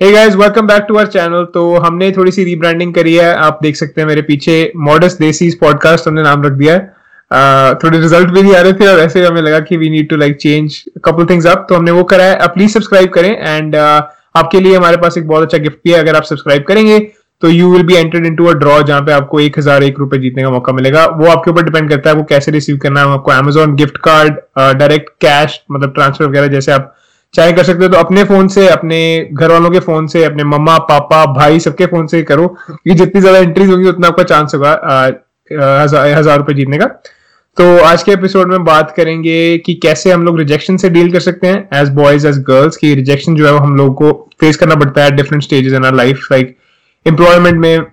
Hey guys welcome back to our channel तो हमने थोड़ी सी रीब्रांडिंग करी है। आप देख सकते हैं मेरे पीछे मॉडर्स देसी पॉडकास्ट हमने नाम रख दिया है। uh, थोड़े रिज़ल्ट भी नहीं आ रहे थे और ऐसे हमें लगा कि we need to like change couple things up तो हमने वो करा है। प्लीज़ सब्सक्राइब करें एंड uh, आपके लिए हमारे पास एक बहुत अच्छा गिफ्ट भी है। अगर आप सब्सक्राइब करेंगे तो you will be entered into a draw जहाँ पे आपको एक हज़ार एक रुपए जीतने का मौका मिलेगा। वो आपके ऊपर डिपेंड करता है वो कैसे रिसीव करना है। आपको Amazon gift card direct cash मतलब ट्रांसफ़र वगैरह जैसे आप चाहे कर सकते हो तो अपने फ़ोन से अपने घर वालों के फ़ोन से अपने मम्मा पापा भाई सबके फ़ोन से करो। क्योंकि जितनी ज़्यादा एंट्रीज होगी उतना आपका चांस होगा हज़ार रुपए जीतने का। तो आज के एपिसोड में बात करेंगे कि कैसे हम लोग रिजेक्शन से डील कर सकते हैं। एज बॉयज़ एज गर्ल्स की रिजेक्शन जो है वो हम लोग को फेस करना पड़ता है different stages in our life like employment में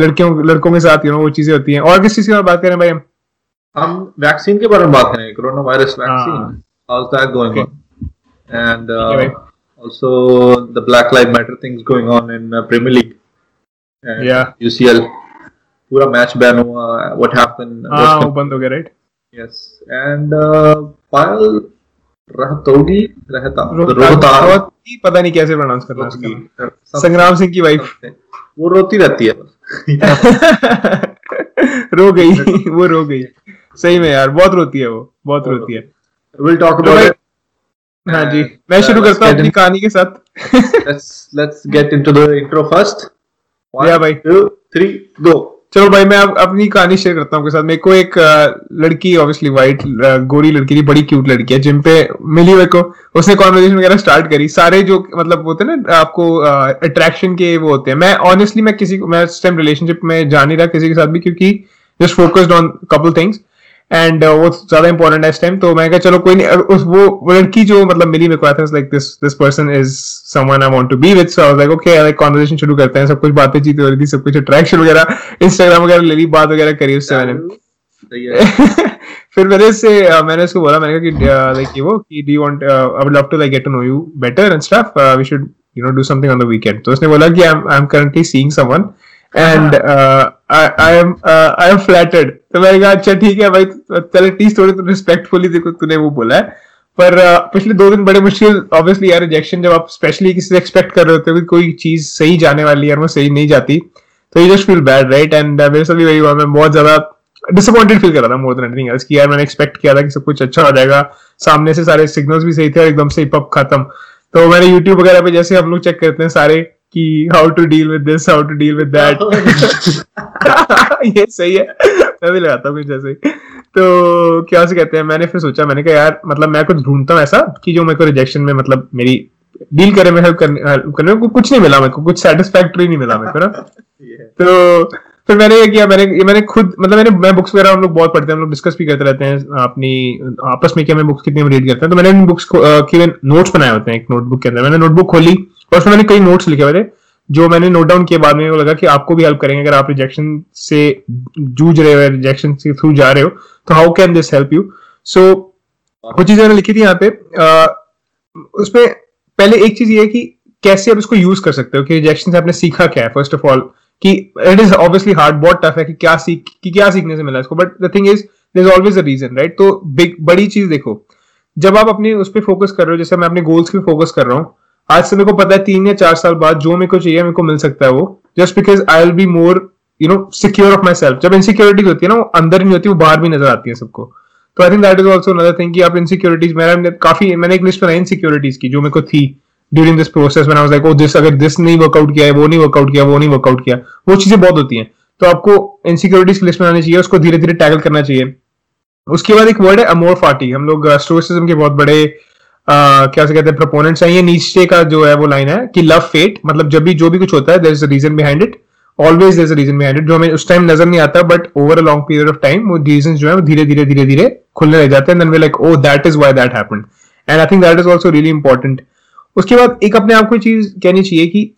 लड़कियों लड़कों के साथ यू नो वो चीज़ें होती हैं। और किस चीज़ की बात करें भाई हम? वैक्सीन के बारे में बात करें corona virus vaccine how is that going on and uh, also the Black Lives Matter things going on in uh, Premier League. And yeah. UCL. पूरा मैच बैन हुआ व्हाट हैपेंड हाँ वो बंद हो गया राइट यस एंड पायल रहतोगी रहता रोहतावती पता नहीं कैसे प्रोनाउंस करना है संग्राम सिंह की वाइफ वो रोती रहती है रो गई वो रो गई सही में यार बहुत रोती है वो बहुत रोती है विल टॉक अबाउट हाँ जी मैं शुरू करता हूँ अपनी कहानी के साथ। let's let's get into the intro first. One या भाई। two three go. चलो भाई मैं अपनी कहानी शेयर करता हूँ आपके साथ। मेरे को एक लड़की ऑब्वियसली वाइट गोरी लड़की थी बड़ी क्यूट लड़की है जिम पे मिली मेरे को। उसने कॉन्वर्जेशन वगैरह स्टार्ट करी। सारे जो मतलब होते हैं ना आपको अट्रैक्शन के वो होते हैं। मैं ऑनेस्टली मैं किसी को मैं इस टाइम रिलेशनशिप में जा नहीं रहा किसी के साथ भी क्योंकि just focused on couple things and uh, वो ज़्यादा इंपॉर्टेंट है इस टाइम तो मैं कहा चलो कोई नहीं उस वो लड़की जो मतलब मिली मेरे को I like this this person is someone I want to be with so I was like okay like conversation शुरू करते हैं सब कुछ बातें चीतें हो रही थी सब कुछ अट्रैक्शन वगैरह इंस्टाग्राम वगैरह ले ली बात वगैरह करी उससे मैंने. फिर मैंने से मैंने उसको बोला मैंने कहा कि लाइक वो कि do want I would love to like get to know you better and stuff we should you know do something on the weekend तो उसने बोला कि I am I am currently seeing someone and I am flattered तो मैंने कहा अच्छा ठीक है भाई चल एटलीस्ट थोड़ी तो रिस्पेक्टफुली देखो तूने वो बोला है. पर uh, पिछले दो दिन बड़े मुश्किल ऑब्वियसली यार रिजेक्शन जब आप स्पेशली किसी से एक्सपेक्ट कर रहे होते हो कि कोई चीज़ सही जाने वाली है और वो सही नहीं जाती तो you just feel bad right and मेरे साथ भी वही हुआ मैं बहुत ज़्यादा डिसअपॉइंटेड फील कर रहा था मोर देन एनीथिंग एल्स कि यार मैंने एक्सपेक्ट किया था कि सब कुछ अच्छा हो जाएगा सामने से सारे सिग्नल्स भी सही थे और एकदम से पप खत्म। तो मैंने यूट्यूब वगैरह पे जैसे हम लोग चेक करते हैं सारे कि how to deal with this how to deal with that ये सही है। मैं भी लगाता हूँ कुछ जैसे तो क्या से कहते हैं मैंने फिर सोचा मैंने कहा यार मतलब मैं कुछ ढूंढता हूँ ऐसा कि जो मेरे को रिजेक्शन में मतलब मेरी डील करे में हेल्प करने करने को कुछ नहीं मिला मेरे को कुछ सेटिस्फैक्टरी नहीं मिला मेरे को ना। तो फिर मैंने ये किया मैंने ये मैंने खुद मतलब मैंने मैं बुक्स वगैरह हम लोग बहुत पढ़ते हैं हम लोग डिस्कस भी करते रहते हैं अपनी आपस में क्या मैं बुक्स कितनी रीड करते हैं। तो मैंने बुक्स के नोट्स बनाए होते हैं एक नोटबुक के अंदर। मैंने नोटबुक खोली मैंने कई नोट्स लिखे हुए थे, जो मैंने नोट डाउन किए बाद में लगा कि आपको भी हेल्प करेंगे, अगर आप रिजेक्शन से जूझ रहे हो रिजेक्शन के थ्रू जा रहे हो तो how can this help you so कुछ चीज़ें मैंने लिखी थी यहाँ पे। उसमें पहले एक चीज़ ये है कि कैसे आप इसको यूज़ कर सकते हो, कि रिजेक्शन से आपने सीखा क्या है फ़र्स्ट ऑफ़ ऑल कि इट इज़ ऑब्वियसली हार्ड बहुत टफ है कि क्या सीख, कि क्या सीखने से मिला इसको but the thing is is always a reason right तो बिग बड़ी चीज़ देखो, जब आप अपने उस पर फोकस कर रहे हो, जैसे मैं अपने गोल्स पे फोकस कर रहा हूँ आज से मेरे को पता है तीन या चार साल बाद जो मेरे को चाहिए मेरे को मिल सकता है वो। Just because I will be more you know secure of myself जब इनसिक्योरिटीज होती है ना वो अंदर नहीं होती वो बाहर भी नज़र आती है सबको। तो I think that is also another thing आप इनसिक्योरिटीज मेरा काफ़ी मैंने एक लिस्ट बनाई इनसिक्योरिटीज की जो मेरे को थी ड्यूरिंग दिस प्रोसेस मैंने लाइक ओ दिस अगर दिस नहीं वर्कआउट किया है वो नहीं वर्कआउट किया वो नहीं वर्कआउट किया। वो चीज़ें बहुत होती हैं। तो आपको इनसिक्योरिटीज की लिस्ट बनानी चाहिए उसको धीरे धीरे टैकल करना चाहिए। उसके बाद एक वर्ड है अमोर फाटी हम लोग स्टोरिसिज्म uh, के बहुत बड़े क्या कहते हैं प्रोपोनेंट्स हैं। ये नीचे का जो है वो लाइन है कि लव फेट मतलब जब भी, जो भी कुछ होता है there is a reason behind it always there is a reason behind it जो हमें उस टाइम नज़र नहीं आता but over a long period of time वो रीजन जो है, वो धीरे धीरे धीरे धीरे खुलने लग जाते हैं। Then we like oh that is why that happened and I think that is also really important उसके बाद एक अपने आप को चीज़ कहनी चाहिए कि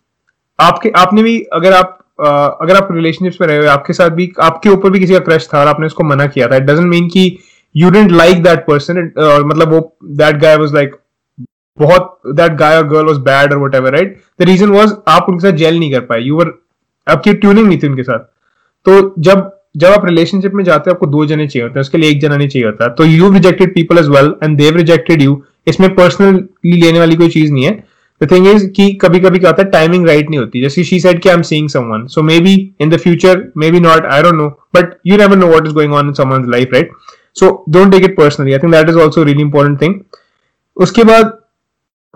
आपके, आपने भी, अगर आप अगर आप रिलेशनशिप में रहे हो, आपके साथ भी, आपके ऊपर भी किसी का क्रश था और आपने उसको मना किया था इट डजेंट मीन कि you don't like that person मतलब वो दैट गाय वाज लाइक बहुत दैट गाय और गर्ल वाज बैड और whatever right the reason was आप उनके साथ जेल नहीं कर पाए। यू वर आपकी ट्यूनिंग नहीं थी उनके साथ। तो जब जब आप रिलेशनशिप में जाते हो, आपको दो जने चाहिए होते हैं, उसके लिए एक जना नहीं चाहिए होता। तो you rejected people as well and they rejected you इसमें पर्सनली लेने वाली कोई चीज़ नहीं है। द थिंग इज़ कि कभी कभी क्या होता है टाइमिंग राइट नहीं होती। जैसे शी सेड कि I am seeing someone so maybe in the future maybe not I don't know but you never know what is going on in someone's life right so don't take it personally I think that is also really important thing उसके बाद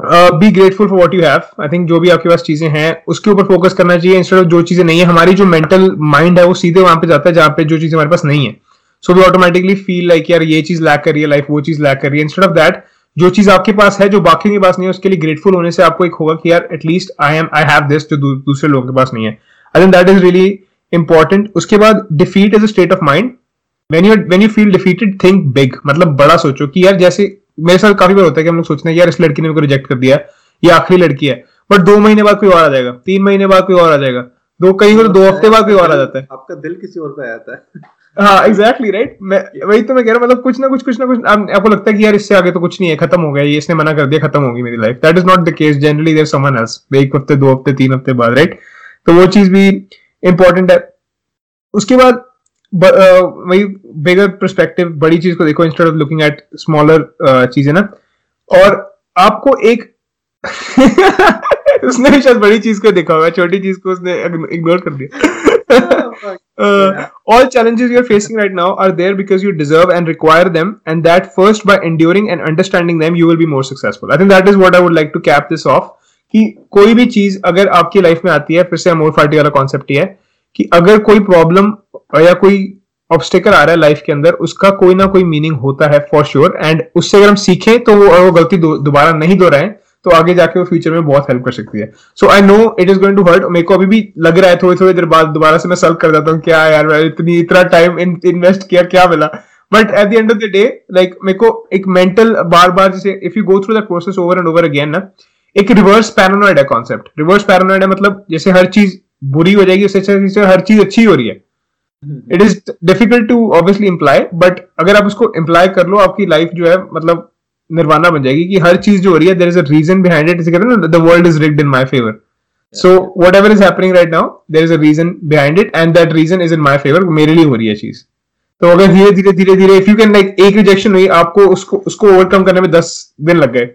be grateful for what you have I think जो भी आपके पास चीज़ें हैं, उसके ऊपर focus करना चाहिए इंस्टेड ऑफ़ जो चीज़ें नहीं है। हमारी जो मेंटल माइंड है, वो सीधे वहाँ पे जाता है, जहाँ पे जो चीज़ें हमारे पास नहीं है। So we automatically feel like यार, ये चीज़ लैक कर रही है लाइफ वो चीज़ लैक कर रही है। इंस्टेड ऑफ़ दैट जो चीज़ आपके पास है, जो बाकी के पास नहीं है, उसके लिए ग्रेटफुल होने से आपको एक होगा कि, यार at least I am I have this जो दूसरे लोगों के पास नहीं है। I think that is really important उसके बाद defeat is a state of mind when you when you feel defeated think big मतलब बड़ा सोचो कि, यार, जैसे मेरे साथ काफ़ी बार होता है कि हम लोग सोचते हैं यार इस लड़की ने मेरे को रिजेक्ट कर दिया ये आखिरी लड़की है। बट दो महीने बाद कोई और आ जाएगा तीन महीने बाद कोई और आ जाएगा। दो कहीं को तो दो हफ़्ते बाद कोई और आ जाता है। आपका दिल किसी और पे आता है। हाँ एग्जैक्टली राइट मैं वही तो मैं कह रहा हूँ मतलब कुछ ना कुछ कुछ ना कुछ आपको लगता है कि यार इससे आगे तो कुछ नहीं है खत्म हो गया ये इसने मना कर दिया खत्म होगी मेरी life that is not the case generally there someone else एक हफ़्ते दो हफ़्ते तीन हफ़्ते बाद राइट तो वो चीज़ भी इंपॉर्टेंट है। उसके बाद वही बिगर परस्पेक्टिव बड़ी चीज़ को देखो instead of looking at smaller चीज़ें ना और आपको एक उसने भी शायद बड़ी चीज़ को देखा होगा छोटी चीज़ को उसने इग्नोर कर दिया uh, all challenges you're facing right now are there because you deserve and require them and that first by enduring and understanding them you will be more successful i think that is what i would like to cap this off कि कोई भी चीज़ अगर आपकी life में आती है फिर से अमोर फार्टी वाला कॉन्सेप्ट ही है कि अगर कोई प्रॉब्लम या कोई ऑब्स्टेकल आ रहा है लाइफ के अंदर उसका कोई ना कोई मीनिंग होता है फॉर श्योर एंड उससे अगर हम सीखें तो वो, वो गलती दोबारा नहीं दोहराएँ तो आगे जाके वो फ्यूचर में बहुत हेल्प कर सकती है। So I know it is going to hurt मेरे को अभी भी लग रहा है थोड़ी थोड़ी देर बाद दोबारा से मैं सल्व कर जाता हूँ क्या यार मैं इतनी इतना टाइम इन्वेस्ट किया क्या मिला? But at the end of the day like मेरे को एक मेंटल बार बार जैसे if you go through that process over and over again ना एक रिवर्स पैरानॉइड है कॉन्सेप्ट रिवर्स पैरानॉइड है मतलब जैसे हर चीज़ बुरी हो जाएगी, उससे अच्छा हर चीज़ अच्छी हो रही है। It is difficult to obviously imply but अगर आप उसको इम्प्लाई कर लो, आपकी लाइफ जो है मतलब निर्वाणा बन जाएगी कि हर चीज़ जो हो रही है there is a reason behind it कहते the world is rigged in my favour so whatever is happening right now there is a reason behind it and that reason is in my favour मेरे लिए हो रही है चीज़। तो अगर धीरे धीरे धीरे धीरे इफ़ यू कैन लाइक एक रिजेक्शन हुई, आपको उसको उसको ओवरकम करने में दस दिन लग गए।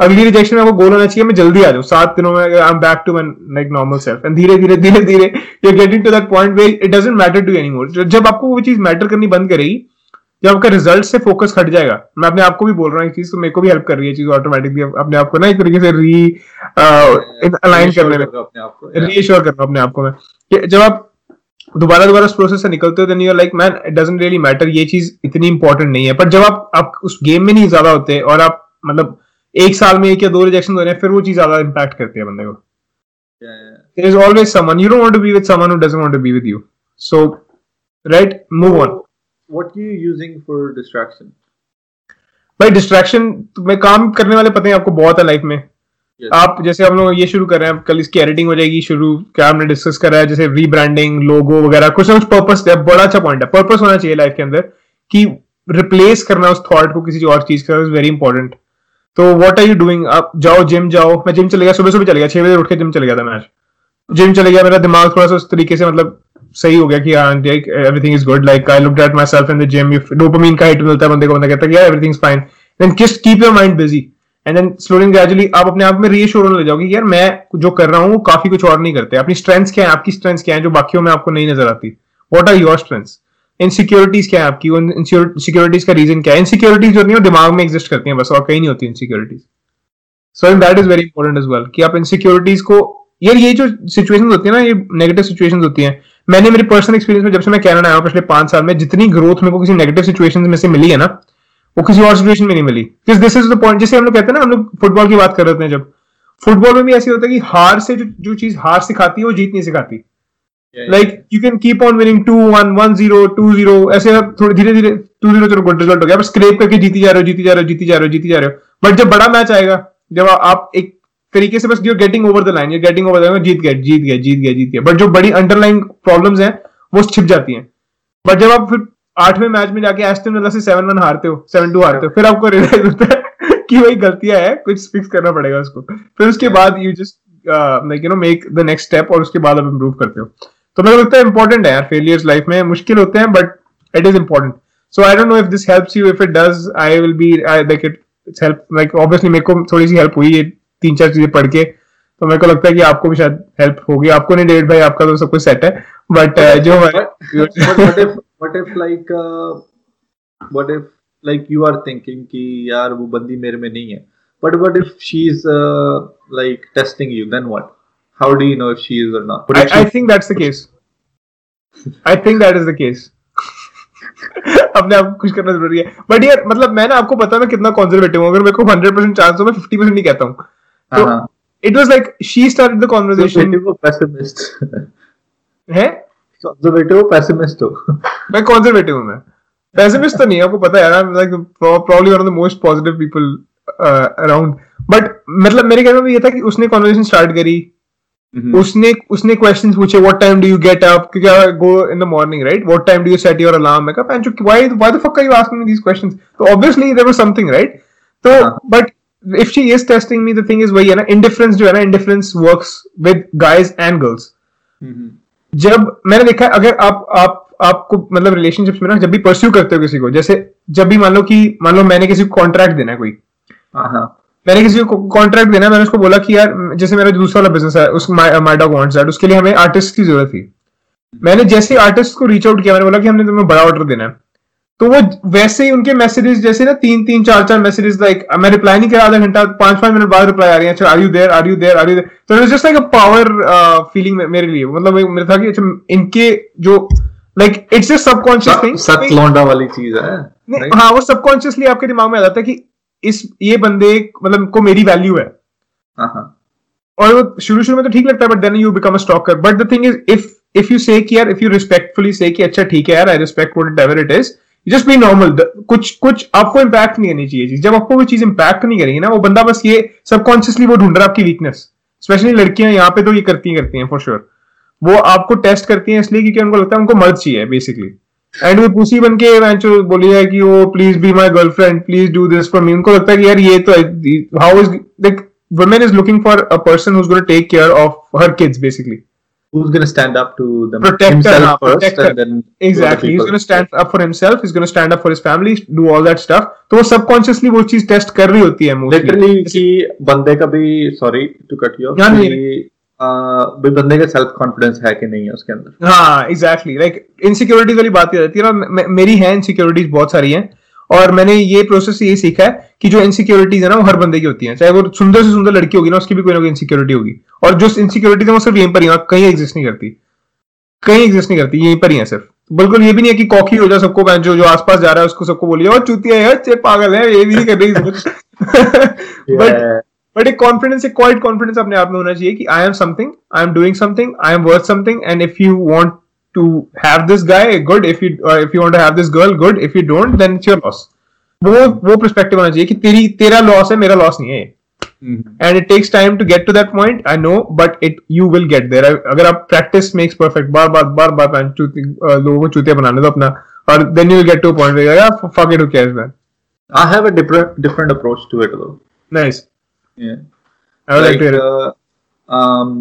अगली रिजेक्शन में आपको गोल होना चाहिए मैं जल्दी आ जाऊँ। सात दिनों में I am back to my like normal self and धीरे धीरे धीरे धीरे you getting to that point where it doesn't matter to any more जब आपको वो चीज़ मैटर करनी बंद करेगी जब आपका रिज़ल्ट से फोकस हट जाएगा मैं अपने आप को भी बोल रहा हूँ चीज़ तो मेरे को भी हेल्प कर रही है चीज़ ऑटोमेटिकली अपने आप को ना एक तरीके से री अलाइन करने में। रीश्योर कर रहा हूँ अपने आप को मैं। जब आप दोबारा दोबारा उस प्रोसेस से निकलते हो then you like man it doesn't really matter ये चीज़ इतनी इंपॉर्टेंट नहीं है. पर जब आप आप उस गेम में नहीं ज़्यादा होते और आप मतलब एक साल में एक या दो रिजेक्शन हो रहे हैं फिर वो चीज़ ज़्यादा इंपैक्ट करती है बंदे को। There is always someone you don't want to be with someone who doesn't want to be with you. So right move on. What are you using for distraction? भाई डिस्ट्रैक्शन में काम करने वाले पता है आपको बहुत है लाइफ में। Yes. आप जैसे हम लोग ये शुरू कर रहे हैं कल इसकी एडिटिंग हो जाएगी शुरू क्या हमने डिस्कस करा है जैसे रीब्रांडिंग लोगो वगैरह कुछ ना कुछ पर्पस है बड़ा अच्छा पॉइंट है। पर्पस होना चाहिए लाइफ के अंदर कि रिप्लेस करना उस थॉट को किसी और चीज़ का इज़ वेरी इंपॉर्टेंट तो वॉट आर यू डूइंग आप जाओ जिम जाओ। मैं जिम चले गया सुबह सुबह चले गया, छह बजे उठ के जिम चले गया था मैं जिम चले गया, मेरा दिमाग थोड़ा सा उस तरीके से मतलब सही हो गया कि everything is good like I looked at my self in the gym dopamine का हिट मिलता है, बंदे को, बंदा कहता है everything is fine then just keep your mind busy and then slowly gradually आप अपने आप में रीश्योर होने लग जाओगे यार, मैं जो कर रहा हूँ, वो काफ़ी कुछ और नहीं करते। अपनी स्ट्रेंथ्स क्या है? आपकी स्ट्रेंथ्स क्या है, जो बाकियों में आपको नहीं नज़र आती? What are your strengths insecurities क्या है आपकी? इनसिक्योरिटीज का रीजन क्या है? इनसिक्योरिटीज जो नहीं है दिमाग में एग्जिस्ट करती है बस, और कहीं नहीं होती insecurities so that is very important as well कि आप इनसिक्योरिटीज को, यार ये जो सिचुएशन होती है ना, ये नेगेटिव सिचुएशन होती है, मैंने मेरे पर्सनल एक्सपीरियंस में जब से मैं कैनेडा आया हूँ पिछले पाँच साल में, जितनी ग्रोथ मेरे को किसी नेगेटिव सिचुएशन में से मिली है ना, वो किसी और सिचुएशन में नहीं मिली. दिस इज़ द पॉइंट जैसे हम लोग कहते हैं ना, हम लोग फुटबॉल की बात कर रहे हैं जब फुटबॉल में भी ऐसी होता है कि हार से जो जो चीज़ हार सिखाती है, वो जीत नहीं सिखाती. Like you can keep on winning two one one zero two zero ऐसे आप थोड़ी धीरे धीरे टू ज़ीरो चलो गुड रिज़ल्ट हो गया। बस स्क्रेप करके जीती जा रहे हो, जीती जा रहे हो, जीती जा रहे हो, जीती जा रहे हो। बट जब बड़ा मैच आएगा, जब आप एक तरीके से बस you getting over the line getting over the line जीत गए जीत गए जीत गए जीत गए बट जो बड़ी अंडरलाइन प्रॉब्लम्स हैं, वो छिप जाती हैं। बट जब आप फिर आठवें मैच में जाके एस्टन विला से सेवन वन हारते हो सेवन टू हारते हो, फिर आपको रियलाइज़ होता है कि वही गलतियाँ है, कुछ फिक्स करना पड़ेगा उसको। फिर उसके बाद you just like you know make the next step और उसके बाद आप इम्प्रूव करते हो। तो मेरे को लगता है इंपॉर्टेंट है यार फेलियर्स लाइफ में मुश्किल होते हैं but it is important so I don't know if this helps you if it does I will be like it help like obviously मेरे को थोड़ी सी हेल्प हुई है तीन चार चीज़ें पढ़ के तो मेरे को लगता है कि आपको भी शायद हेल्प होगी। आपको नहीं डेविड भाई आपका तो सब कुछ सेट है बट uh, जो what if like what if like you are thinking कि यार वो बंदी मेरे में नहीं है but what if she is like testing you then what how do you know if she is or not I think that's the case I think that is the case अपने आप कुछ करना ज़रूरी है। बट यार मतलब मैं ना आपको पता मैं कितना कंजर्वेटिव हूँ। अगर मेरे को 100% चांस हो मैं 50% नहीं कहता हूँ। तो it was like she started the conversation वो पेसिमिस्ट है? कंजर्वेटिव पेसिमिस्ट हो। मैं कंजर्वेटिव हूँ मैं। पेसिमिस्ट तो नहीं आपको पता है यार like probably one of the most positive people around but मतलब मेरे कहने में ये था कि उसने कन्वर्सेशन स्टार्ट करी. उसने उसने क्वेश्चंस पूछे what time do you get up क्या go in the morning right what time do you set your alarm मैं कहा why why the fuck are you asking me these questions तो obviously there was something right तो but if she is testing me the thing is वही है ना indifference जो है ना indifference works with guys and girls जब मैंने देखा अगर आप आप आपको मतलब रिलेशनशिप्स में ना जब भी परस्यू करते हो किसी को जैसे जब भी मान लो कि मान लो मैंने किसी को कॉन्ट्रैक्ट देना है कोई हाँ, हाँ। मैंने किसी को कॉन्ट्रैक्ट देना मैंने उसको बोला कि यार जैसे मेरा दूसरा वाला बिज़नेस है उस माइडा वॉन्ट्स दैट उसके लिए हमें आर्टिस्ट की ज़रूरत थी। मैंने जैसे आर्टिस्ट को रीच आउट किया मैंने बोला कि हमने तुम्हें बड़ा ऑर्डर देना है। तो वो वैसे ही उनके मैसेजेस जैसे ना तीन तीन चार चार मैसेजेस लाइक मैं रिप्लाई नहीं करा आधा घंटा पाँच पाँच मिनट बाद रिप्लाई आ रही है अच्छा are you there are you there are you there तो it just like a power feeling मेरे लिए। मतलब मेरा था कि अच्छा इनके जो like it's just subconscious thing सत लौंडा वाली चीज़ है हाँ वो सबकॉन्शियसली आपके दिमाग में आ जाता है कि इस ये बंदे मतलब को मेरी वैल्यू है। हाँ, हाँ। और वो शुरू शुरू में तो ठीक लगता है but then you become a stalker but the thing is if if you say कि यार इफ़ यू रिस्पेक्टफुली से कि अच्छा ठीक है यार I respect what ever it is just be normal कुछ कुछ आपको इंपैक्ट नहीं करनी चाहिए जब आपको वो चीज़ इंपैक्ट नहीं करेगी ना वो बंदा बस ये सबकॉन्शियसली वो ढूंढ रहा है आपकी वीकनेस स्पेशली लड़कियाँ यहाँ पे तो ये करती करती हैं फॉर श्योर वो आपको टेस्ट करती हैं इसलिए क्योंकि उनको लगता है उनको मर्द चाहिए बेसिकली एंड वो पुसी बन के बोली है कि वो please be my girlfriend please do this for me उनको लगता है कि यार ये तो how is like women is looking for a person who's going to take care of her kids basically who's going to stand up to them protect himself her, first protect her. and then exactly he's going to stand up for himself he's going to stand up for his family do all that stuff तो वो subconsciously वो चीज़ test कर रही होती है literally कि बंदे का भी सॉरी टू कट यू बंदे का सेल्फ कॉन्फिडेंस है कि नहीं है उसके अंदर? हाँ एग्जैक्टली लाइक इनसिक्योरिटीज वाली बात रहती है ना मेरी है इनसिक्योरिटीज बहुत सारी हैं और मैंने ये प्रोसेस ये सीखा है कि जो इनसिक्योरिटीज है ना वो हर बंदे की होती है। चाहे वो सुंदर से सुंदर लड़की होगी ना उसकी भी कोई ना कोई इनसिक्योरिटी होगी। और जो इनसिक्योरिटीज है वो सिर्फ़ यहीं पर ही कहीं एग्जिस्ट नहीं करती। कहीं एग्जिस्ट नहीं करती यहीं पर ही है सिर्फ़। बिल्कुल ये भी नहीं है कि कॉकी हो जाए सबको जो जो आसपास जा रहा है उसको सबको बोलिए और चूतिया है पागल है ये भी नहीं कर रही बट बट एक कॉन्फिडेंस एक क्वाइट कॉन्फिडेंस अपने आप में होना चाहिए कि I am something I am doing something I am worth something and if you want to have this guy good if you if you want to have this girl good if you don't then it's your loss वो वो perspective होना चाहिए कि तेरी तेरा loss है मेरा loss नहीं है and it takes time to get to that point I know but it you will get there अगर आप प्रैक्टिस मेक्स परफेक्ट बार बार बार बार लोगों को चूतिया बनाने दो अपना और then you get to point fuck it who cares man I have a different different approach to it though. Nice Uh, um,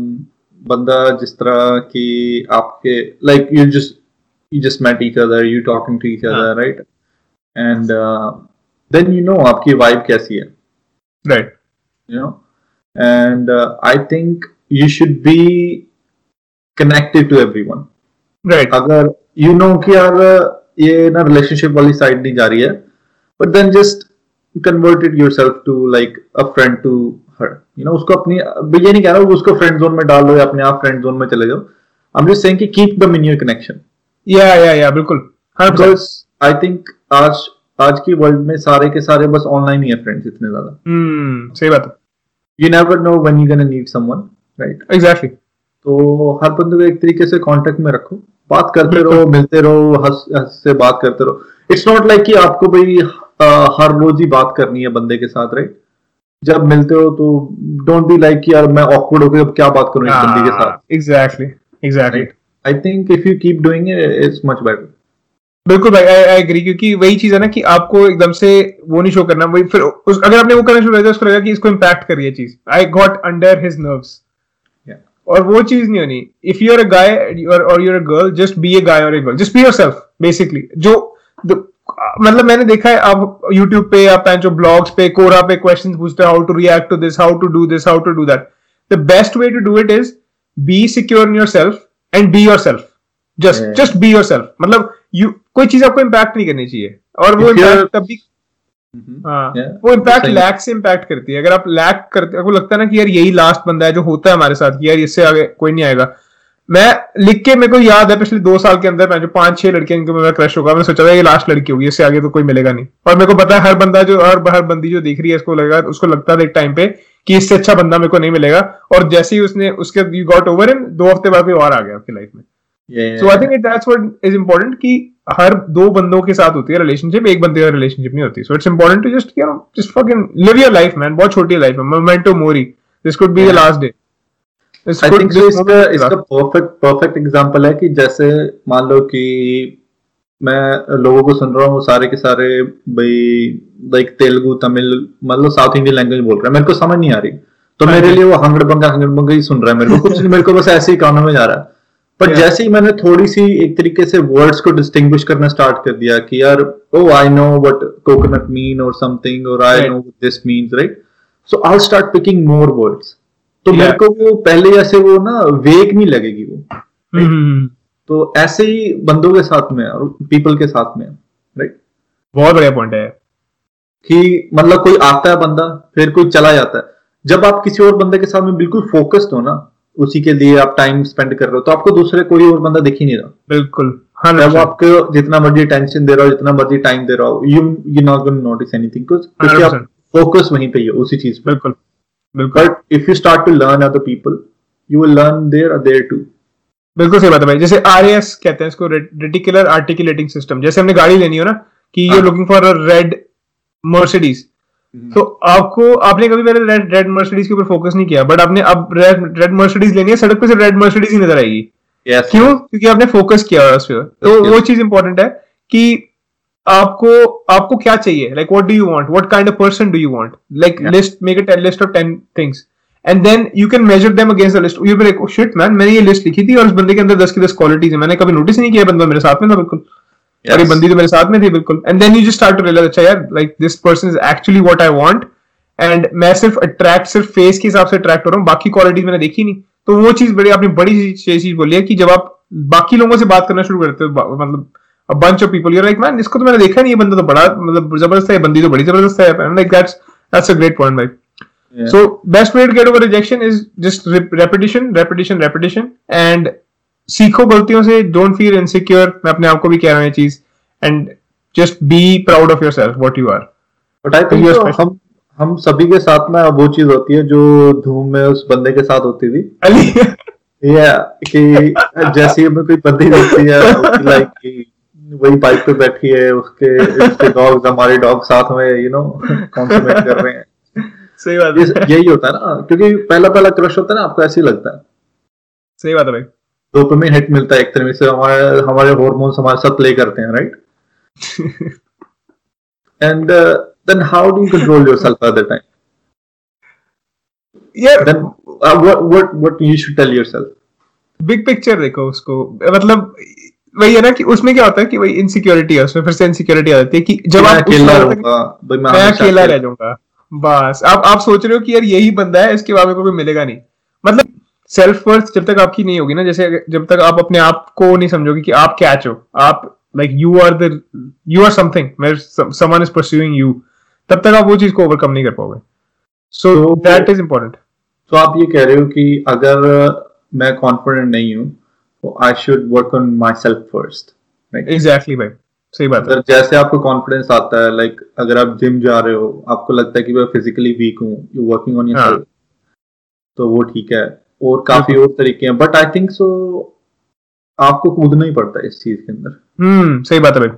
बंदा जिस तरह कि आपके like you just you just met each other you talking to each other right and then you know आपकी vibe कैसी है। Right you know and I think you should be connected to everyone right अगर you know कि यार ये ना relationship वाली side नहीं जा रही है but then just just converted yourself to like a friend to her. You know उसको अपनी ये नहीं कह रहा हूँ उसको फ्रेंड जोन में डाल दो या अपने आप फ्रेंड जोन में चले जाओ। आई एम जस्ट सेइंग कि keep the in your connection या या या बिल्कुल। बिकॉज़ आई थिंक आज आज की वर्ल्ड में सारे के सारे बस ऑनलाइन ही है फ्रेंड्स इतने ज़्यादा। हम्म सही बात है। You never know when you gonna need someone right exactly तो हर बंदे को एक तरीके से कांटेक्ट में रखो। बात करते रहो मिलते रहो हंस हंस से बात करते रहो। इट्स नॉट लाइक कि आपको भाई हर रोज ही बात करनी है बंदे के साथ राइट जब मिलते हो तो डोंट बी लाइक यार मैं ऑकवर्ड होकर अब क्या बात करूँ बंदे के साथ? Exactly exactly I think if you keep doing it it's much better बिल्कुल भाई आई आई एग्री क्योंकि वही चीज़ है ना कि आपको एकदम से वो नहीं शो करना वही फिर उस, अगर आपने वो करना शुरू कर दिया उसको लगेगा कि इसको इम्पैक्ट कर रही है चीज़. I got under his nerves और वो चीज़ नहीं होनी. If you are a guy or you are a girl just be a guy or a girl just be yourself basically जो मतलब मैंने देखा है आप YouTube पे या जो ब्लॉग्स पे कोरा पे क्वेश्चन पूछते हैं how to react to this how to do this how to do that the best way to do it is be secure in your self and be your self just just be your self मतलब you कोई चीज़ आपको impact नहीं करनी चाहिए। और वो impact तब भी Mm-hmm. हाँ वो इम्पैक्ट लैक से इम्पैक्ट करती है। अगर आप लैक करते आपको लगता है ना कि यार यही लास्ट बंदा है जो होता है हमारे साथ कि यार इससे आगे कोई नहीं आएगा। मैं लिख के मेरे को याद है पिछले दो साल के अंदर मैं जो पाँच छह लड़कियाँ इनके मेरा क्रश होगा मैं सोचा था ये लास्ट लड़की होगी इससे आगे तो कोई मिलेगा नहीं। और मेरे को पता है हर बंदा जो हर हर बंदी जो देख रही है इसको लगेगा उसको लगता था एक टाइम पे कि इससे अच्छा बंदा मेरे को नहीं मिलेगा। और जैसे ही उसने उसके यू गॉट ओवर इन दो हफ़्ते बाद और आ गया आपकी लाइफ में। So I think it that's what is important कि हर दो बंदों के साथ होती है रिलेशनशिप एक बंदे का रिलेशनशिप नहीं होती। So it's important to just you know just fucking live your life man बहुत छोटी लाइफ है memento mori this could be the last day I think इसका इसका परफेक्ट परफेक्ट एग्जांपल है कि जैसे मान लो कि मैं लोगों को सुन रहा हूँ सारे के सारे भाई लाइक तेलुगु तमिल मतलब साउथ इंडियन लैंग्वेज बोल रहे हैं। मेरे को समझ नहीं आ रही। तो हाँ मेरे लिए वो हंगड़ बंगा हंगड़ बंगा ही सुन रहा है मेरे को। कुछ मेरे को बस ऐसे ही कानों में जा रहा है। बट जैसे ही मैंने थोड़ी सी एक तरीके से वर्ड्स को डिस्टिंग्विश करना स्टार्ट कर दिया कि यार ओ I know what coconut mean और समथिंग और I know this means right so I start picking more words तो मेरे को वो पहले ऐसे वो ना वेक नहीं लगेगी वो हम्म, हम्म, हम्म। तो ऐसे ही बंदों के साथ में और पीपल के साथ में राइट बहुत बढ़िया पॉइंट है। कि मतलब कोई आता है बंदा फिर कोई चला जाता है। जब आप किसी और बंदे के साथ में बिल्कुल फोकस्ड हो ना उसी के लिए आप टाइम स्पेंड कर रहे हो तो आपको दूसरे कोई और बंदा दिख ही नहीं रहा। बिल्कुल हाँ वो आपको जितना मर्ज़ी टेंशन दे रहा हो जितना मर्ज़ी टाइम दे रहा हो you you not going notice anything क्योंकि आप फोकस वहीं पे ही हो उसी चीज़ पे। बिल्कुल। But if you start to learn other people you will learn there और देयर टू बिल्कुल सही बात है भाई। जैसे आरएएस कहते हैं इसको रेटिकुलर आर्टिकुलेटिंग सिस्टम जैसे हमने गाड़ी लेनी हो ना कि you looking for a red Mercedes. तो आपको आपने कभी पहले रेड रेड मर्सिडीज के ऊपर फोकस नहीं किया बट आपने अब रेड रेड मर्सिडीज लेनी है सड़क पे सिर्फ़ रेड मर्सिडीज ही नज़र आएगी। Yes, क्यों? क्योंकि आपने फोकस किया उस पर तो वो चीज़ इंपॉर्टेंट है कि आपको आपको क्या चाहिए? Like what do you want what kind of person do you want like list make a list of 10 things and then you can measure them against the list you like shit man मैंने ये list लिखी थी और उस बंदे के अंदर 10 की 10 क्वालिटीज है। मैंने कभी नोटिस नहीं किया बंदा मेरे साथ में था बिल्कुल। अरे बंदी तो मेरे साथ में थी बिल्कुल। And then you just start to realize अच्छा यार like this person is actually what I want and मैं सिर्फ़ अट्रैक्ट सिर्फ़ फेस के हिसाब से अट्रैक्ट हो रहा हूँ बाकी क्वालिटीज मैंने देखी नहीं। तो वो चीज़ बड़ी आपने बड़ी चीज़ बोली है कि जब आप बाकी लोगों से बात करना शुरू करते हो मतलब a bunch of people. You're like man इसको तो मैंने देखा नहीं ये बंदा तो बड़ा मतलब ज़बरदस्त है बंदी तो बड़ी ज़बरदस्त है. I'm like that's that's a great point भाई. Yeah. so best way to get over rejection is just repetition repetition repetition and सीखो गलतियों से डोंट फील इनसिक्योर मैं अपने आप को भी कह रहा हूँ ये चीज़. And just be proud of yourself what you are but I think हम हम सभी के साथ में वो चीज़ होती है जो धूम में उस बंदे के साथ होती थी। या कि जैसी हमें कोई बंदी दिखती है लाइक वही बाइक पे बैठी है उसके उसके डॉग्स हमारे डॉग साथ में यू नो कॉन्समेट कर रहे हैं सही बात है यही होता है ना क्योंकि पहला पहला क्रश होता है ना आपको ऐसे ही लगता है सही बात है भाई डोपामिन हिट मिलता है एक तरह से हमारे हमारे हार्मोन्स हमारे साथ प्ले करते हैं right and how do you control yourself at that time? Yeah. Then uh, what what what you should tell yourself? Big picture देखो उसको मतलब वही है ना कि उसमें क्या होता है कि वही इनसिक्योरिटी है उसमें फिर से इनसिक्योरिटी आ जाती है कि जब आप अकेला रहूँगा मैं अकेला रह जाऊँगा। बस आप आप सोच रहे हो कि यार यही बंदा है इसके बाद कोई मिलेगा नहीं। मतलब सेल्फ वर्थ जब तक आपकी नहीं होगी ना जैसे जब तक आप अपने आप को नहीं समझोगे कि आप क्या हो आप like you are the you are something someone is pursuing you तब तक आप वो चीज़ को ओवरकम नहीं कर पाओगे। सो दैट इज़ इंपॉर्टेंट तो आप ये कह रहे हो कि अगर मैं कॉन्फिडेंट नहीं हूँ I should work on my self first exactly भाई सही बात है जैसे आपको कॉन्फिडेंस आता है लाइक like, अगर आप जिम जा रहे हो आपको लगता है कि मैं फिजिकली वीक हूँ यू वर्किंग ऑन योर तो वो ठीक है। और काफ़ी और तरीके हैं बट आई थिंक सो आपको कूदना ही पड़ता है इस चीज़ के अंदर। हम्म सही बात है भाई।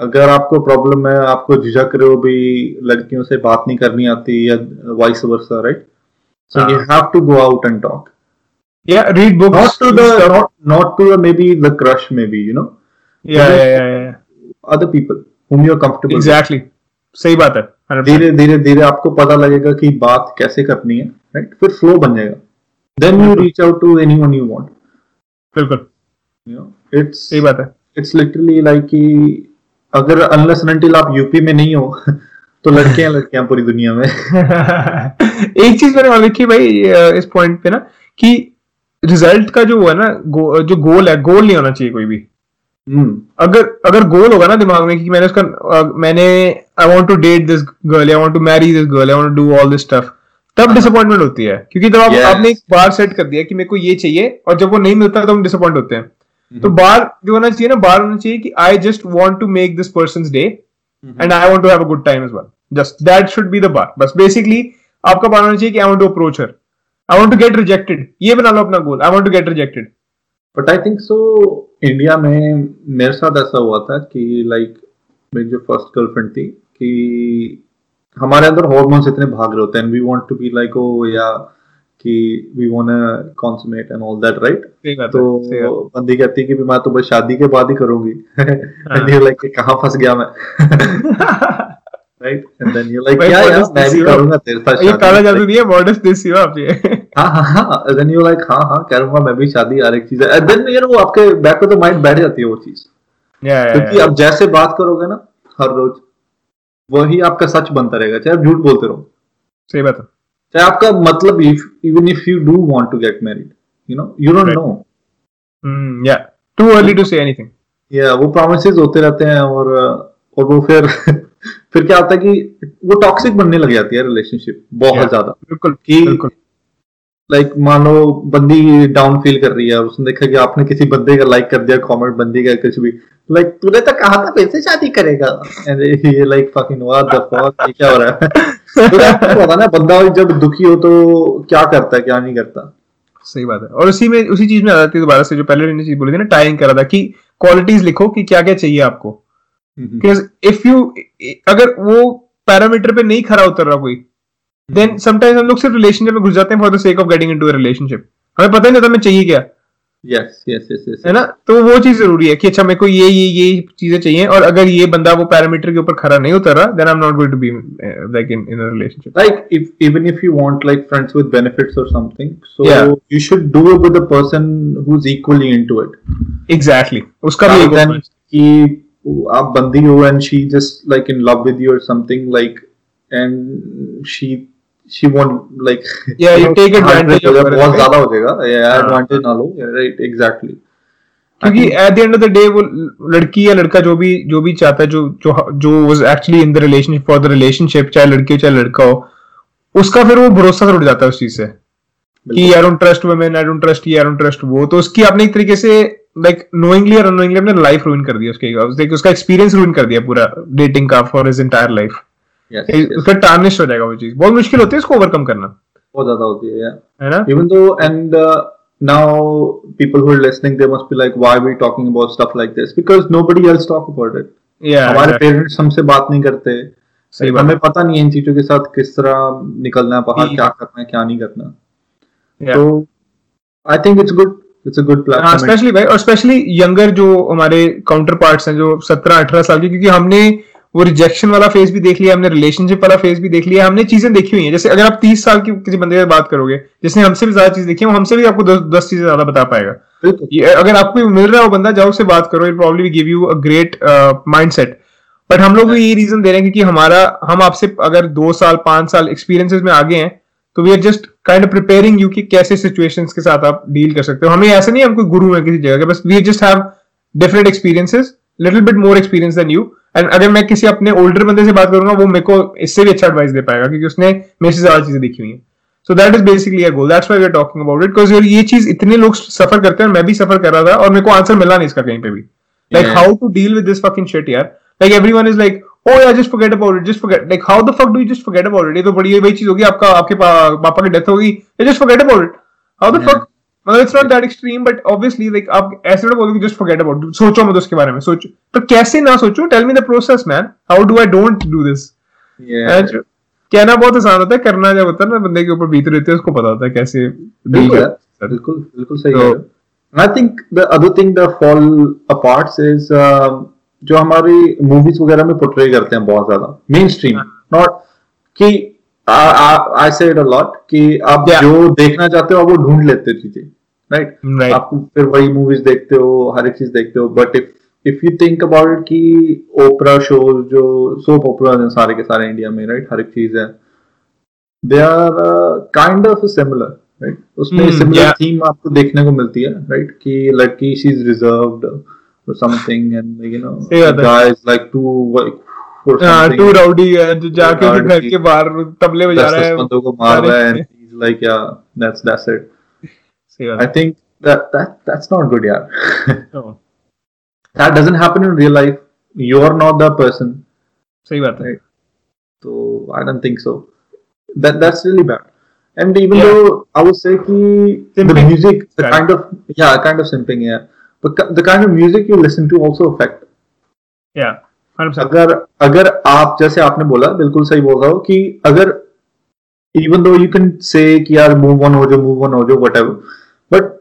अगर आपको प्रॉब्लम है आपको झिझक रहे हो भी लड़कियों से बात नहीं करनी आती या vice versa right so you have to go out and talk yeah read books. Not to the not, not to the, maybe the crush maybe you know? Yeah yeah yeah, yeah. other people whom you are comfortable exactly. with. सही बात है धीरे धीरे धीरे आपको पता लगेगा कि बात कैसे करनी है राइट फिर फ्लो बन जाएगा। Then you reach out to anyone you want बिल्कुल। यू नो इट्स सही बात है। इट्स लिटरली लाइक कि अगर अनलेस अनटिल आप यूपी में नहीं हो तो लड़कियाँ लड़कियाँ पूरी दुनिया में। एक चीज़ मैंने और देखी भाई इस पॉइंट पे ना कि रिज़ल्ट का जो है ना गो, जो गोल है गोल नहीं होना चाहिए कोई भी। अगर अगर गोल होगा ना दिमाग में कि मैंने उसका मैंने I want to date this girl I want to marry this girl I want to do all this stuff तब डिसअपॉइंटमेंट होती है। क्योंकि जब आप Yes. आपने एक बार सेट कर दिया कि मेरे को ये चाहिए और जब वो नहीं मिलता तो हम डिसअपॉइंट होते हैं। हम्म। तो बार जो होना चाहिए ना बार होना चाहिए कि I just want to make this person day. And I want to have a good time as well just that should be the bar बस बेसिकली आपका बार होना चाहिए कि I want to approach her I want to get rejected ये बना लो अपना goal I want to get rejected but I think so India में मेरे साथ ऐसा हुआ था कि लाइक मेरी जो फ़र्स्ट गर्लफ्रेंड थी कि हमारे अंदर हॉर्मोन्स इतने भाग रहे होते हैं we want to be like oh yeah कि we want consummate and all that right तो बंदी कहती है कि मैं तो बस शादी के बाद ही करूँगी। एंड यू लाइक कहाँ फंस गया मैं? Right and then you like यार मैं भी करूँगा तेरे साथ ये काला शादी जादू नहीं है मॉडर्न देसी हो आप ये? हाँ हाँ हाँ देन यू लाइक हाँ हाँ करूँगा मैं भी शादी हर एक चीज़ है। देन यार वो आपके बैक पे तो माइंड बैठ जाती है वो चीज़। क्योंकि आप जैसे बात करोगे ना हर रोज वही आपका सच बनता रहेगा चाहे आप झूठ बोलते रहो। सही बात है। चाहे आपका मतलब even if you do want to get married you know you don't know या too early to say anything या वो प्रोमिसेस होते रहते हैं और और वो फिर फिर क्या होता है कि वो टॉक्सिक बनने लग जाती है रिलेशनशिप बहुत Yeah. ज़्यादा। बिल्कुल कि बिल्कुल। लाइक मान लो बंदी डाउन फील कर रही है। और उसने देखा कि आपने किसी बंदे का लाइक कर दिया कमेंट बंदी का कुछ भी। लाइक तूने तो कहा था फिर से शादी करेगा। ये like fucking what the fuck ये क्या हो रहा है? तो पता ना बंदा जब दुखी हो तो क्या करता है क्या नहीं करता? सही बात है। और उसी में उसी चीज़ में आ जाती है दोबारा से जो पहले मैंने चीज़ बोली थी ना टाइम करा था कि क्वालिटीज लिखो कि क्या क्या चाहिए आपको। इफ़ यू अगर वो पैरामीटर पे नहीं खरा उतर रहा कोई देन समटाइम्स हम लोग सिर्फ़ रिलेशनशिप में घुस जाते हैं for the sake of getting into a relationship हमें पता ही नहीं था हमें चाहिए क्या? यस यस यस यस है ना? तो वो चीज़ ज़रूरी है कि अच्छा मेरे को ये ये ये चीज़ें चाहिए और अगर ये बंदा वो पैरामीटर के ऊपर खरा नहीं उतर रहा then I am not going to be like in in a relationship like if even if you want like friends with benefits or something so Yeah. you should do it with a person who's equally into it. Exactly उसका भी than कि आप बंदी हो and she just like in love with you or something like and she she won't like Yeah, you take advantage हो of her, बहुत? ज़्यादा हो जाएगा। Yeah हाँ। advantage ना लो। Right exactly. क्योंकि at the end of the day वो लड़की या लड़का जो भी जो भी चाहता है जो जो जो was actually in the relationship for the relationship चाहे लड़की हो चाहे लड़का हो उसका फिर वो भरोसा उठ जाता है उस चीज़ से। कि I don't trust women I don't trust ये आई डोंट ट्रस्ट वो। तो उसकी आपने एक तरीके से लाइक नोइंगली और अनोइंगली अपने लाइफ रूइन कर दिया उसके उसके- उसका एक्सपीरियंस रूइन कर दिया पूरा डेटिंग का for his entire life yes, yes. उसका टार्निश हो जाएगा वो चीज़। बहुत मुश्किल होती है इसको ओवरकम करना। बहुत ज़्यादा होती है. है ना? Even though and uh, now people who are listening they must be like why are we talking about stuff like this? Because nobody else talk about it. या हमारे पेरेंट्स हमसे बात नहीं करते। सही हमें पता नहीं है इन चीज़ों के साथ किस तरह निकलना है बाहर क्या करना है क्या नहीं करना। Yeah. तो I think it's good it's a good हाँ प्लेटफॉर्म स्पेशली भाई और स्पेशली यंगर जो हमारे काउंटर पार्ट्स हैं जो सत्रह अठारह साल के क्योंकि हमने वो रिजेक्शन वाला फ़ेज़ भी देख लिया हमने रिलेशनशिप वाला फ़ेज़ भी देख लिया हमने चीज़ें देखी हुई हैं। जैसे अगर आप तीस साल की किसी बंदे से बात करोगे जिसने हमसे भी ज़्यादा चीज़ देखी है वो हमसे भी आपको दस दस चीज़ें ज़्यादा बता पाएगा। ये अगर आपको मिल रहा है वो बंदा जाओ उससे बात करो it probably give you a great mind set but हम लोग भी यही रीजन दे रहे हैं क्योंकि हमारा हम आपसे अगर दो साल पाँच साल एक्सपीरियंसेस में आगे हैं तो we are just kind of preparing you कि कैसे सिचुएशंस के साथ आप डील कर सकते हो। हमें ऐसा नहीं हम कोई गुरु है किसी जगह के बस we just have different experiences little bit more experience than you and अगर मैं किसी अपने ओल्डर बंदे से बात करूँगा वो मेरे को इससे भी अच्छा एडवाइस दे पाएगा क्योंकि उसने मेरे से ज़्यादा चीज़ें देखी हुई हैं। So that is basically a goal that's why we are talking about it because ये चीज़ इतने लोग सफ़र करते हैं मैं भी सफ़र कर रहा था और मेरे को आंसर मिला नहीं इसका कहीं पे भी। Like how to to with with this fucking shit यार। Like everyone is like oh yeah just forget about it just forget like how the fuck do you just forget about it? ये तो बड़ी वही चीज़ होगी आपका आपके पापा की डेथ होगी। Just about it. How the Yeah. fuck मतलब it's not that extreme but obviously like आप ऐसे ना बोलोगे forget about it. सोचो मत उसके बारे में सोचो। पर कैसे ना सोचो? The process man. How do I don't do this? Yeah. And कहना बहुत आसान होता है करना जब होता है ना बंदे के ऊपर बीत रहती है उसको पता होता है कैसे बिल्कुल। बिल्कुल सही तो- है। I think the other thing the fall aparts is जो हमारी मूवीज़ वगैरह में पोर्ट्रे करते हैं बहुत ज़्यादा मेन स्ट्रीम नॉट कि आई से इट अ लॉट कि आप Yeah. जो देखना चाहते हो आप वो ढूंढ लेते हो चीज़ें राइट Right. आप फिर वही मूवीज़ देखते हो हर एक चीज़ देखते हो but if if you think about कि ओपरा शोज़ जो सोप ओपरा हैं सारे के सारे इंडिया में राइट हर एक चीज़ है they are kind of similar right उसमें सिमिलर yeah. थीम आपको देखने को मिलती है राइट कि लड़की she is reserved and you know सही बात है। गाइस लाइक टू हाँ टू राउडी है जो जाके घर के बाहर तबले बजा रहा है बंदों को मार रहा है बात I think that that that's not good yeah है हाँ, that doesn't happen in real life you're not the person सही बात है Right. So I don't think so. That that's really bad. And even Yeah. though I would say ki the Simping. music, the Right. kind of yeah, kind of simping, yeah. But ki- the kind of music you listen to also affect. या 100% अगर अगर आप जैसे आपने बोला बिल्कुल सही बोल रहा हो कि अगर even though you can say कि यार मूव ऑन हो जाओ मूव ऑन हो जाओ वट बट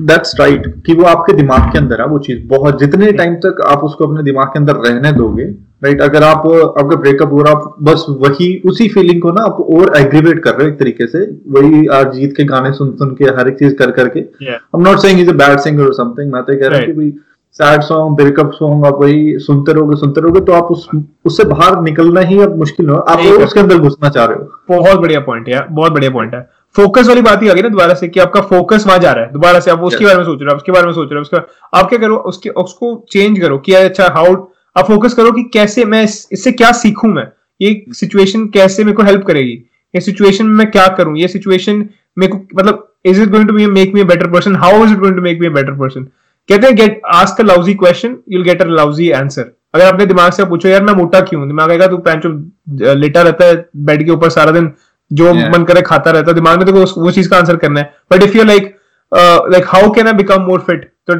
दैट्स राइट कि वो आपके दिमाग के अंदर है वो चीज़ बहुत जितने टाइम तक आप उसको अपने दिमाग के अंदर रहने दोगे राइट अगर आप आपका ब्रेकअप हो रहा आप बस वही उसी फीलिंग को ना आप और एग्रीवेट कर रहे हो एक तरीके से वही अरिजीत के गाने सुन सुन के हर एक चीज़ कर करके I am not saying is a bad singer और समथिंग मैं तो कह रहा हूँ कि भाई सैड सॉन्ग ब्रेकअप सॉन्ग आप वही सुनते रहोगे सुनते रहोगे तो आप उस उससे बाहर निकलना ही अब मुश्किल हो। आप उसके अंदर घुसना चाह रहे हो। बहुत बढ़िया पॉइंट है बहुत बढ़िया पॉइंट है। फोकस वाली बात ही आ गई ना दोबारा से कि आपका फोकस वहाँ जा रहा है। दोबारा से आप उसके बारे में सोच रहे हो उसके बारे में सोच रहे हो उसके आप क्या करो उसके उसको चेंज करो कि अच्छा हाउ आप फोकस करो कि कैसे मैं इससे क्या सीखूं मैं? ये सिचुएशन कैसे मेरे को हेल्प करेगी? ये सिचुएशन में मैं क्या करूँ? ये सिचुएशन मेरे को मतलब is it going to make me better person how is it going to make me better person कहते हैं get ask lousy question you'll get a lousy answer अगर अपने दिमाग से पूछो यार मैं मोटा क्यों दिमाग आएगा तू पैंचो लेटा रहता है बेड के ऊपर सारा दिन जो Yeah. मन करे खाता रहता है। दिमाग में तो वो वो चीज़ का आंसर करना है। But if you like like how can I become more fit तो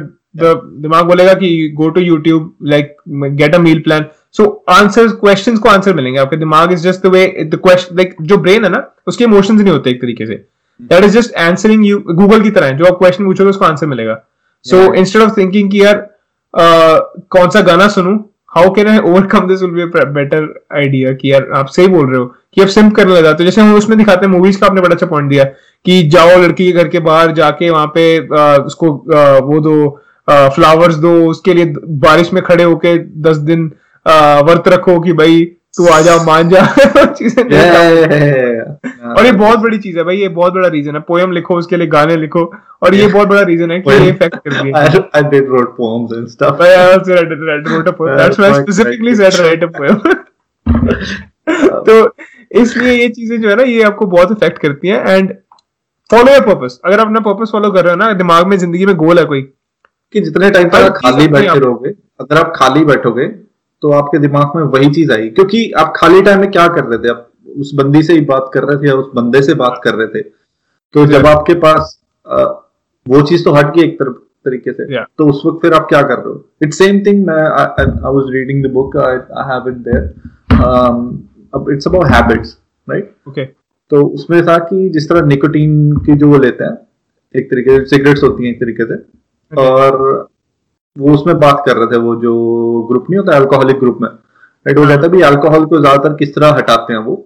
दिमाग बोलेगा कि go to YouTube like get a meal plan so answer questions को आंसर मिलेंगे आपके। दिमाग is just the way the question like जो ब्रेन है ना उसके इमोशंस नहीं होते एक तरीके से। That is just answering you Google की तरह जो आप क्वेश्चन पूछोगे उसको आंसर मिलेगा। सो इंस्टेड ऑफ़ थिंकिंग कि यार uh, कौन सा गाना सुनूं how can I overcome this will be better idea कि यार आप सही बोल रहे हो कि आप सिम करने लगा तो जैसे हम उसमें दिखाते हैं मूवीज़ का आपने बड़ा अच्छा पॉइंट दिया कि जाओ लड़की के घर के बाहर जाके वहाँ पे uh, उसको uh, वो दो फ्लावर्स दो उसके लिए बारिश में खड़े होके दस दिन uh, वर्त रखो कि भाई तू आ जा मान जा चीज़ें नहीं Yeah. और ये बहुत बड़ी चीज़ है भाई ये बहुत बड़ा रीजन है पोएम लिखो उसके लिए गाने लिखो और ये बहुत बड़ा रीजन है कि ये इफ़ेक्ट कर दिया I, I did wrote poems and stuff. I also read, read, wrote a poem. Yeah, That's why I quite specifically right. said write a poem. तो इसलिए ये चीज़ें जो है ना ये आपको बहुत इफ़ेक्ट करती हैं एंड फॉलो योर पर्पस अगर आप अपना पर्पस फॉलो कर रहे हो ना दिमाग में ज़िंदगी में गोल है कोई कि जितने टाइम तक आप खाली बैठे रहोगे अगर आप खाली बैठोगे तो आपके दिमाग में वही चीज़ आई। क्योंकि आप खाली टाइम में क्या कर रहे थे? आप उस बंदी से ही बात कर रहे थे या उस बंदे से बात कर रहे थे? तो जब आपके पास अ, वो चीज़ तो हट गई एक तरफ़ तरीके से। Yeah. तो उस वक्त फिर आप क्या कर रहे हो? इट्स सेम थिंग मैं I was reading the book I have it there it's about habits right okay तो उसमें था कि जिस तरह निकोटीन की जो वो लेते हैं एक तरीके से सिगरेट्स होती हैं एक तरीके से। Okay. और वो उसमें बात कर रहे थे वो जो ग्रुप नहीं होता अल्कोहलिक ग्रुप में राइट वो। कहता भी अल्कोहल को ज़्यादातर किस तरह हटाते हैं वो।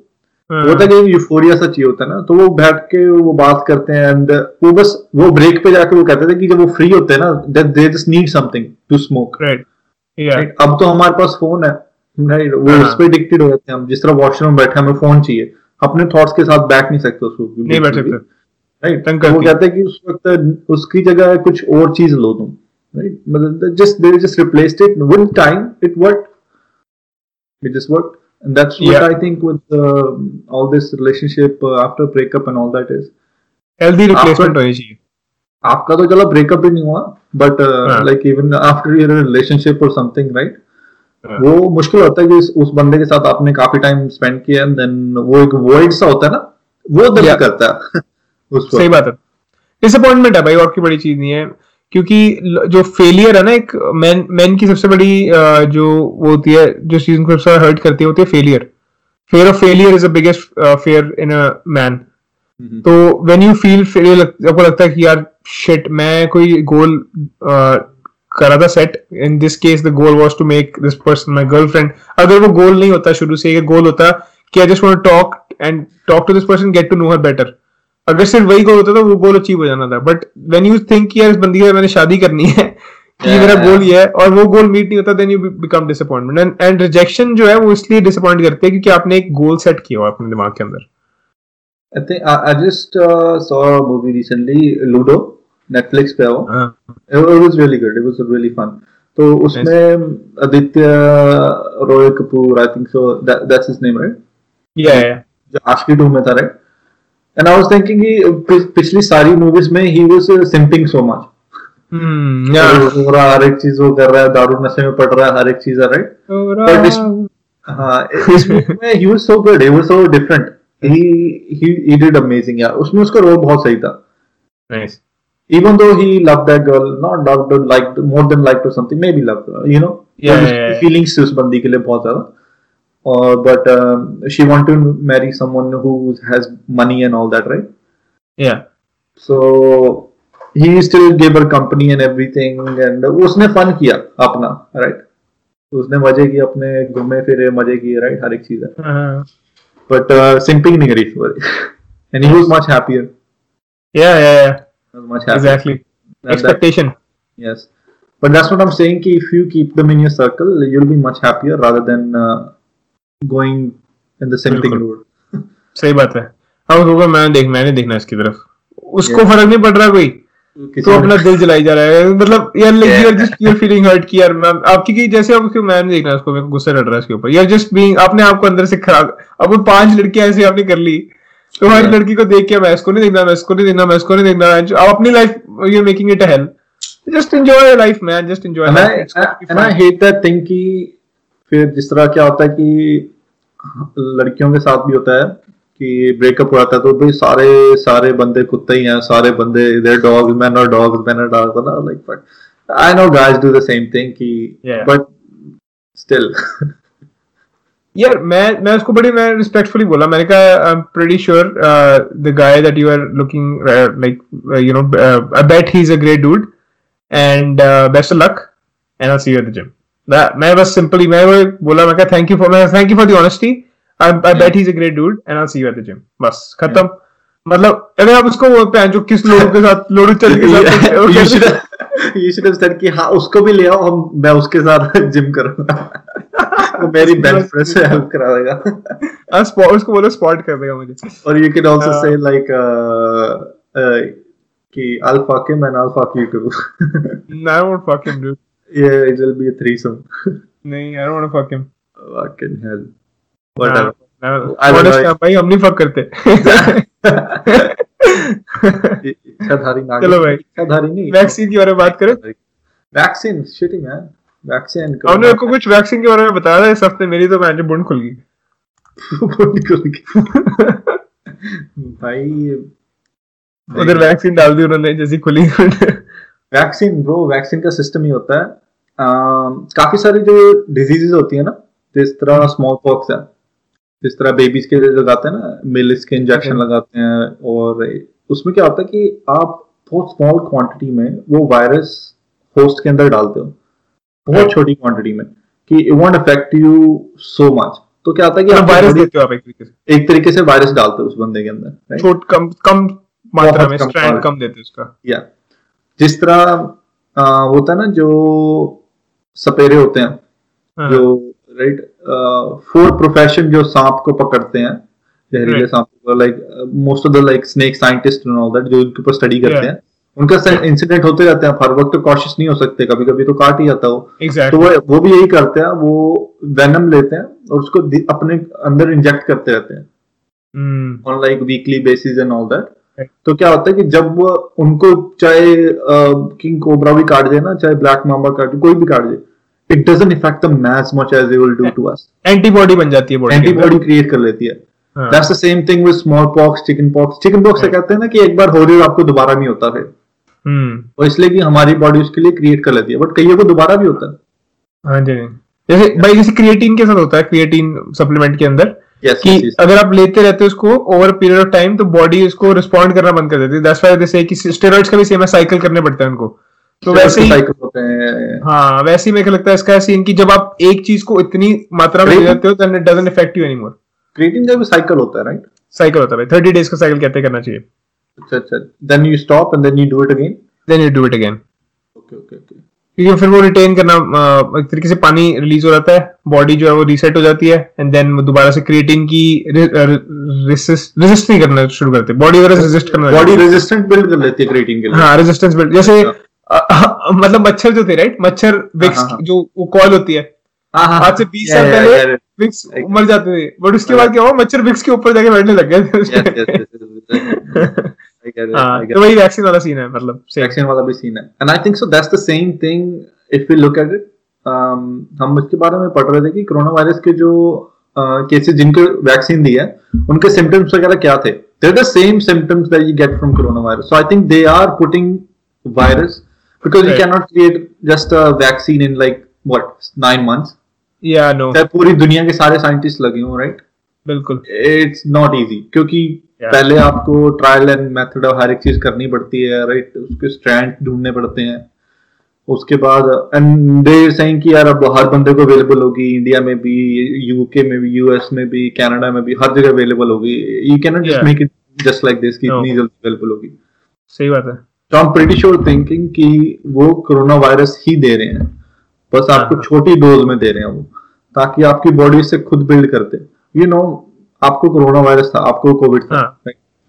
वो होता है कि यूफोरिया सा चाहिए होता है ना तो वो बैठ के वो बात करते हैं एंड वो बस वो ब्रेक पे जाके वो कहते थे कि जब वो फ्री होते हैं ना they just need something to smoke right अब तो हमारे पास फ़ोन है राइट वो हाँ। उस पर एडिक्टेड हो जाते हैं हम जिस तरह वॉशरूम बैठे हमें फ़ोन चाहिए अपने थॉट्स के साथ बैठ नहीं सकते उसको नहीं बैठ सकते राइट वो। कहते हैं कि उस वक्त उसकी जगह कुछ और चीज़ लो तुम राइट मतलब just they just replaced it with time it work it just worked. And that's what Yeah. i think with uh, all this relationship uh, after breakup and all that is. Healthy replacement होनी चाहिए आपका तो चलो breakup भी नहीं हुआ but. Like even after your relationship और something right. वो मुश्किल होता है कि उस, बंदे के साथ आपने काफ़ी टाइम स्पेंड किया एंड देन वो एक वॉइड सा होता है ना वो दर्द Yeah. करता है सही बात है। डिसअपॉइंटमेंट है भाई और की बड़ी चीज़ नहीं है। क्योंकि जो फेलियर है ना एक मैन मैन की सबसे बड़ी जो वो होती है जो चीज़ को सबसे हर्ट करती है होती है failure fear of failure is the biggest fear in a man. तो व्हेन यू फील फेलियर आपको लगता है कि यार शिट मैं कोई गोल करा था set in this case the goal was to make this person my girlfriend अगर वो गोल नहीं होता शुरू से ये गोल होता कि I just want to talk and talk to this person get to know her better अगर सिर्फ़ वही गोल होता तो वो गोल अचीव हो जाना था. बट व्हेन यू थिंक यार इस बंदी से मैंने शादी करनी है कि मेरा गोल ये है और वो गोल मीट नहीं होता then you become disappointment and rejection जो है वो इसलिए डिसअपॉइंट करते हैं क्योंकि आपने एक गोल सेट किया हुआ अपने दिमाग के अंदर. I think I, I just uh, saw a movie recently, Ludo, Netflix पे है वो. हाँ. It was really good. It was really तो उसमें Aditya Roy Kapur I think so that's his name right yeah yeah जो Aashiqui two में था right and I was thinking कि पिछली सारी मूवीज़ में ही was simping so much hmm हर एक चीज़ वो कर रहा है दारू नशे में पड़ रहा है हर एक चीज़ राइट हाँ इस movie में he was so good he was so different he he he did amazing यार उसमें उसका रोल बहुत सही था nice even though he loved that girl not loved her liked more than liked or something maybe loved her you know Yeah, yeah, yeah. feelings उस बंदी के लिए बहुत ज़्यादा और but um, she wanted to marry someone who has money and all that right या so he still gave her company and everything and उसने fun किया अपना right उसने मजे किए अपने घूमे फिरे मजे किए राइट हर एक चीज है हाँ। बट सिंपिंग नहीं करी sorry and he was much happier yeah yeah yeah much happier exactly expectation yes but that's what i'm saying ki if you keep them in your circle you'll be much happier rather than uh, going in the बिल्कुल। road. सही बात है। अब होगा मैं देख मैंने देखना इसकी तरफ़। उसको फ़र्क नहीं पड़ रहा कोई? तो अपना दिल जलाई जा रहा है। मतलब यार like you are just you are feeling hurt कि यार मैं आपकी की जैसे अब उसको मैं देखना उसको मेरे को गुस्सा चढ़ रहा है इसके ऊपर। यार जस्ट बीइंग आपने आपको अंदर से खराब अब पाँच लड़कियाँ ऐसे आपने कर ली। तो हर लड़की को देख के मैं इसको नहीं देखना मैं इसको नहीं देखना मैं इसको नहीं देखना। आप अपनी life you are making it a hell just enjoy your life man just enjoy and I hate that thing कि फिर जिस तरह क्या होता है कि लड़कियों के साथ भी होता है कि ब्रेकअप हो जाता है तो भाई सारे सारे बंदे कुत्ते ही हैं सारे बंदे देर डॉग्स मैन और डॉग्स मैन और डॉग्स ना like but I know guys do the same thing कि बट स्टिल यार मैं मैं उसको बड़ी मैं रिस्पेक्टफुली बोला मैंने कहा I am pretty sure the guy that you are looking like you know I bet he is a great dude and best luck and I see you at the gym मैं बस simply मैं वो बोला मैं thank you for मैं thank you for the honesty I I bet he is a great dude and I see you at the gym बस खत्म। मतलब अगर आप उसको वो पहन जो किस लोगों के साथ लोडू चल के साथ वो you should कर- have, you should have said कि हाँ उसको भी ले आओ हम मैं उसके साथ जिम करूँगा. वो मेरी बेंच प्रेस से हेल्प करा देगा। हाँ, spot- उसको बोलो स्पॉट कर देगा मुझे. और हाँ। say like uh, uh, कि I'll fuck him and I'll fuck you too. I won't fuck him dude. Yeah it will be a threesome. नहीं I don't want to fuck him. Fucking hell. Whatever. I don't honest know. है, भाई हम नहीं fuck करते. इच्छाधारी नागिन चलो भाई। इच्छाधारी नहीं। वैक्सीन के बारे में बात करें। वैक्सीन शिटी मैन वैक्सीन हमने आपको कुछ वैक्सीन के बारे में बताया था इस हफ़्ते मेरी तो मैं बुंड खुल गई। भाई उधर वैक्सीन डाल दी उन्होंने जैसी खुली वैक्सीन ब्रो वैक्सीन का सिस्टम ही होता है। काफ़ी सारी जो डिजीजेस होती है ना जिस तरह स्मॉल पॉक्स है जिस तरह बेबीज के लगाते हैं ना मिल्स के इंजेक्शन लगाते हैं और उसमें क्या होता है कि आप बहुत स्मॉल क्वांटिटी में वो वायरस होस्ट के अंदर डालते हो बहुत छोटी क्वांटिटी में कि it won't affect you so much तो क्या होता है कि आप वायरस देते हो आप एक तरीके से। एक तरीके से वायरस डालते हो उस बंदे के अंदर छोट कम कम मात्रा में स्ट्रैंड कम देते हो उसका। या जिस तरह होता है ना जो सपेरे होते हैं हाँ, जो राइट फोर प्रोफेशन जो सांप को पकड़ते हैं जहरीले सांप को like most of the like snake scientist and all that जो उनके ऊपर स्टडी करते हैं उनका इंसिडेंट होते रहते हैं हर वक्त कॉशियस नहीं हो सकते कभी कभी तो काट ही जाता हो exactly. तो. वो वो भी यही करते हैं वो वेनम लेते हैं और उसको अपने अंदर इंजेक्ट करते रहते हैं on like weekly basis and all that. तो क्या होता है कि जब उनको चाहे किंग कोबरा भी काट दे ना चाहे ब्लैक मामा काट कोई भी काट दे it doesn't effect the match much as will do to us antibody बन जाती है एंटीबॉडी क्रिएट कर लेती है। That's the same thing with smallpox chickenpox chickenpox से कहते हैं ना कि एक बार हो रही हो आपको दोबारा नहीं होता फिर। हम्म। और इसलिए कि हमारी बॉडी उसके लिए क्रिएट कर लेती है। बट कईयों को दोबारा भी होता है। हाँ जी। जैसे भाई जैसे क्रिएटिन के साथ होता है क्रिएटिन सप्लीमेंट के अंदर। यस कि अगर आप लेते रहते हो उसको ओवर पीरियड ऑफ़ टाइम तो बॉडी उसको रिस्पॉन्ड करना बंद कर देती है। दैट्स व्हाई दे से कि स्टेरॉइड्स का भी सेम है साइकिल करने पड़ता है उनको। तो वैसे ही साइकिल होते हैं। हाँ वैसे ही मेरे को लगता है इसका सीन कि जब आप एक चीज़ को इतनी मात्रा में ले लेते हो then it doesn't affect you anymore creatine का भी साइकिल होता है राइट साइकिल होता है थर्टी डेज़ का साइकिल कहते करना चाहिए। अच्छा अच्छा। Then you stop and then you do it again then you do it again okay okay okay क्योंकि फिर वो रिटेन करना एक तरीके से पानी रिलीज़ हो जाता है बॉडी जो है वो रीसेट हो जाती है एंड देन दोबारा से क्रिएटिन की रेसिस्ट नहीं करना शुरू करते बॉडी वगैरह रेजिस्ट करना बॉडी रेजिस्टेंट बिल्ड कर लेती है क्रिएटिन के लिए। हाँ रेजिस्टेंस बिल्ड जैसे अ, अ, मतलब मच्छर जो थे राइट मच्छर विक्स हाँ, हाँ। जो वो कॉल होती है। हाँ, हाँ, आज से 20 साल पहले विक्स मर जाते थे बट उसके बाद क्या हुआ? मच्छर विक्स के ऊपर जाके बैठने लग गए थे yes, yes, उसके yes, yes, yes. I get it, I हाँ get तो वही वैक्सीन वाला सीन है मतलब वैक्सीन वाला भी सीन है. And I think so that's the same thing if we look at it हम इसके बारे में पढ़ रहे थे कि कोरोना वायरस के जो केसेस जिनको वैक्सीन दी है उनके सिम्टम्स वगैरह क्या थे? Same symptoms that you get from corona virus so I think they are putting virus because you Right. Can not create just a vaccine in like what nine months या no पूरी दुनिया के सारे scientist लगे हों right बिल्कुल. It's not easy क्योंकि Yeah. पहले आपको ट्रायल एंड मेथड हर एक चीज़ करनी पड़ती है राइट उसके स्ट्रैंड ढूँढने पड़ते हैं। उसके बाद एंड दे सेइंग कि यार अब हर बंदे को अवेलेबल होगी इंडिया में भी यूके में भी यूएस में भी कनाडा में भी हर जगह अवेलेबल होगी। You can not just make it just like this कि इतनी जल्दी अवेलेबल होगी। सही बात है। तो I am pretty sure thinking कि वो कोरोना वायरस ही दे रहे हैं। बस आपको हाँ। छोटी डोज में दे रहे हैं वो ताकि आपकी बॉडी से खुद बिल्ड करते यू नो आपको कोरोना वायरस था आपको कोविड था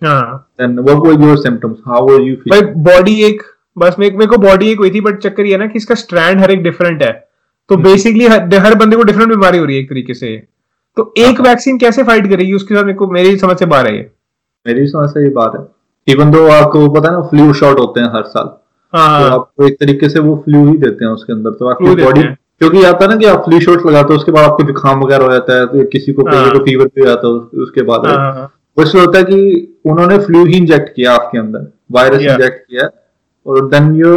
then what were your symptoms how were you भाई फील बॉडी एक बस मेरे मेरे को बॉडी एक हुई थी बट चक्कर ये ना कि इसका स्ट्रैंड हर एक डिफरेंट है। तो। बेसिकली हर, हर बंदे को डिफरेंट बीमारी हो रही है एक तरीके से। तो एक हाँ। वैक्सीन कैसे फाइट करेगी उसके साथ मेरे को मेरी समझ से बाहर है ये। मेरी समझ से ये बात है। इवन दो आपको पता है ना फ्लू शॉट होते हैं हर साल। हाँ। तो आपको एक तरीके से वो फ्लू ही देते हैं उसके अंदर। तो आपकी बॉडी। क्योंकि आता है ना कि आप फ्लू शॉट लगाते हो उसके बाद आपको जुकाम वगैरह हो जाता है तो किसी को हाँ। को फीवर भी हो जाता है उसके बाद हाँ, हाँ, हाँ। वो इसलिए होता है कि उन्होंने फ्लू ही इंजेक्ट किया आपके अंदर वायरस इंजेक्ट किया और देन यू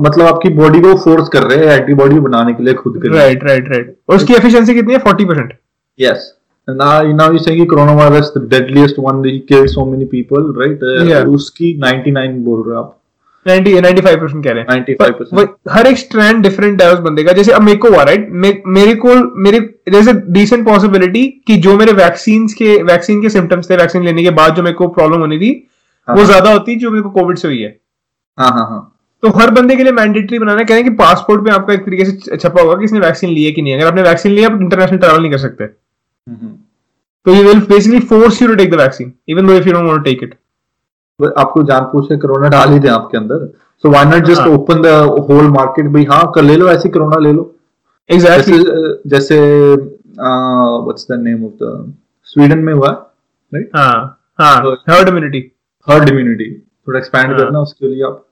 मतलब आपकी बॉडी को फोर्स कर रहे हैं एंटीबॉडी बनाने के लिए खुद के राइट राइट राइट और उसकी एफिशिएंसी कितनी है forty percent Yes. And now, now you're saying कि coronavirus the deadliest one that killed so many people, right? Uh, उसकी 99 बोल रहे हो आप परसेंट कह रहे हैं। 95%. हर एक स्ट्रैंड डिफरेंट है उस बंदे का जैसे अब मेरे को हुआ राइट मेरे को मेरे decent possibility कि जो मेरे वैक्सीन के वैक्सीन के सिम्टम्स थे वैक्सीन लेने के बाद जो मेरे को प्रॉब्लम होनी थी हाँ। वो ज़्यादा होती जो मेरे को कोविड से हुई है। हाँ हाँ हाँ। तो हर बंदे के लिए मैंडेटरी बनाना कह रहे हैं कि पासपोर्ट पे आपका एक तरीके से छपा होगा कि इसने वैक्सीन ली है कि नहीं अगर आपने वैक्सीन लिया आप इंटरनेशनल ट्रैवल नहीं कर सकते। हम्म। तो you will basically force you to take the vaccine even though if you don't want to take it आपको जान पूछ के कोरोना डाल ही दें आपके अंदर। So why not just. Open the whole market भाई हाँ कर ले लो ऐसी कोरोना ले लो। जैसे एग्जैक्टली जैसे what's the name of the Sweden में हुआ राइट हाँ हाँ हर्ड इम्यूनिटी हर्ड इम्यूनिटी थोड़ा एक्सपैंड हाँ। करना उसके लिए आप।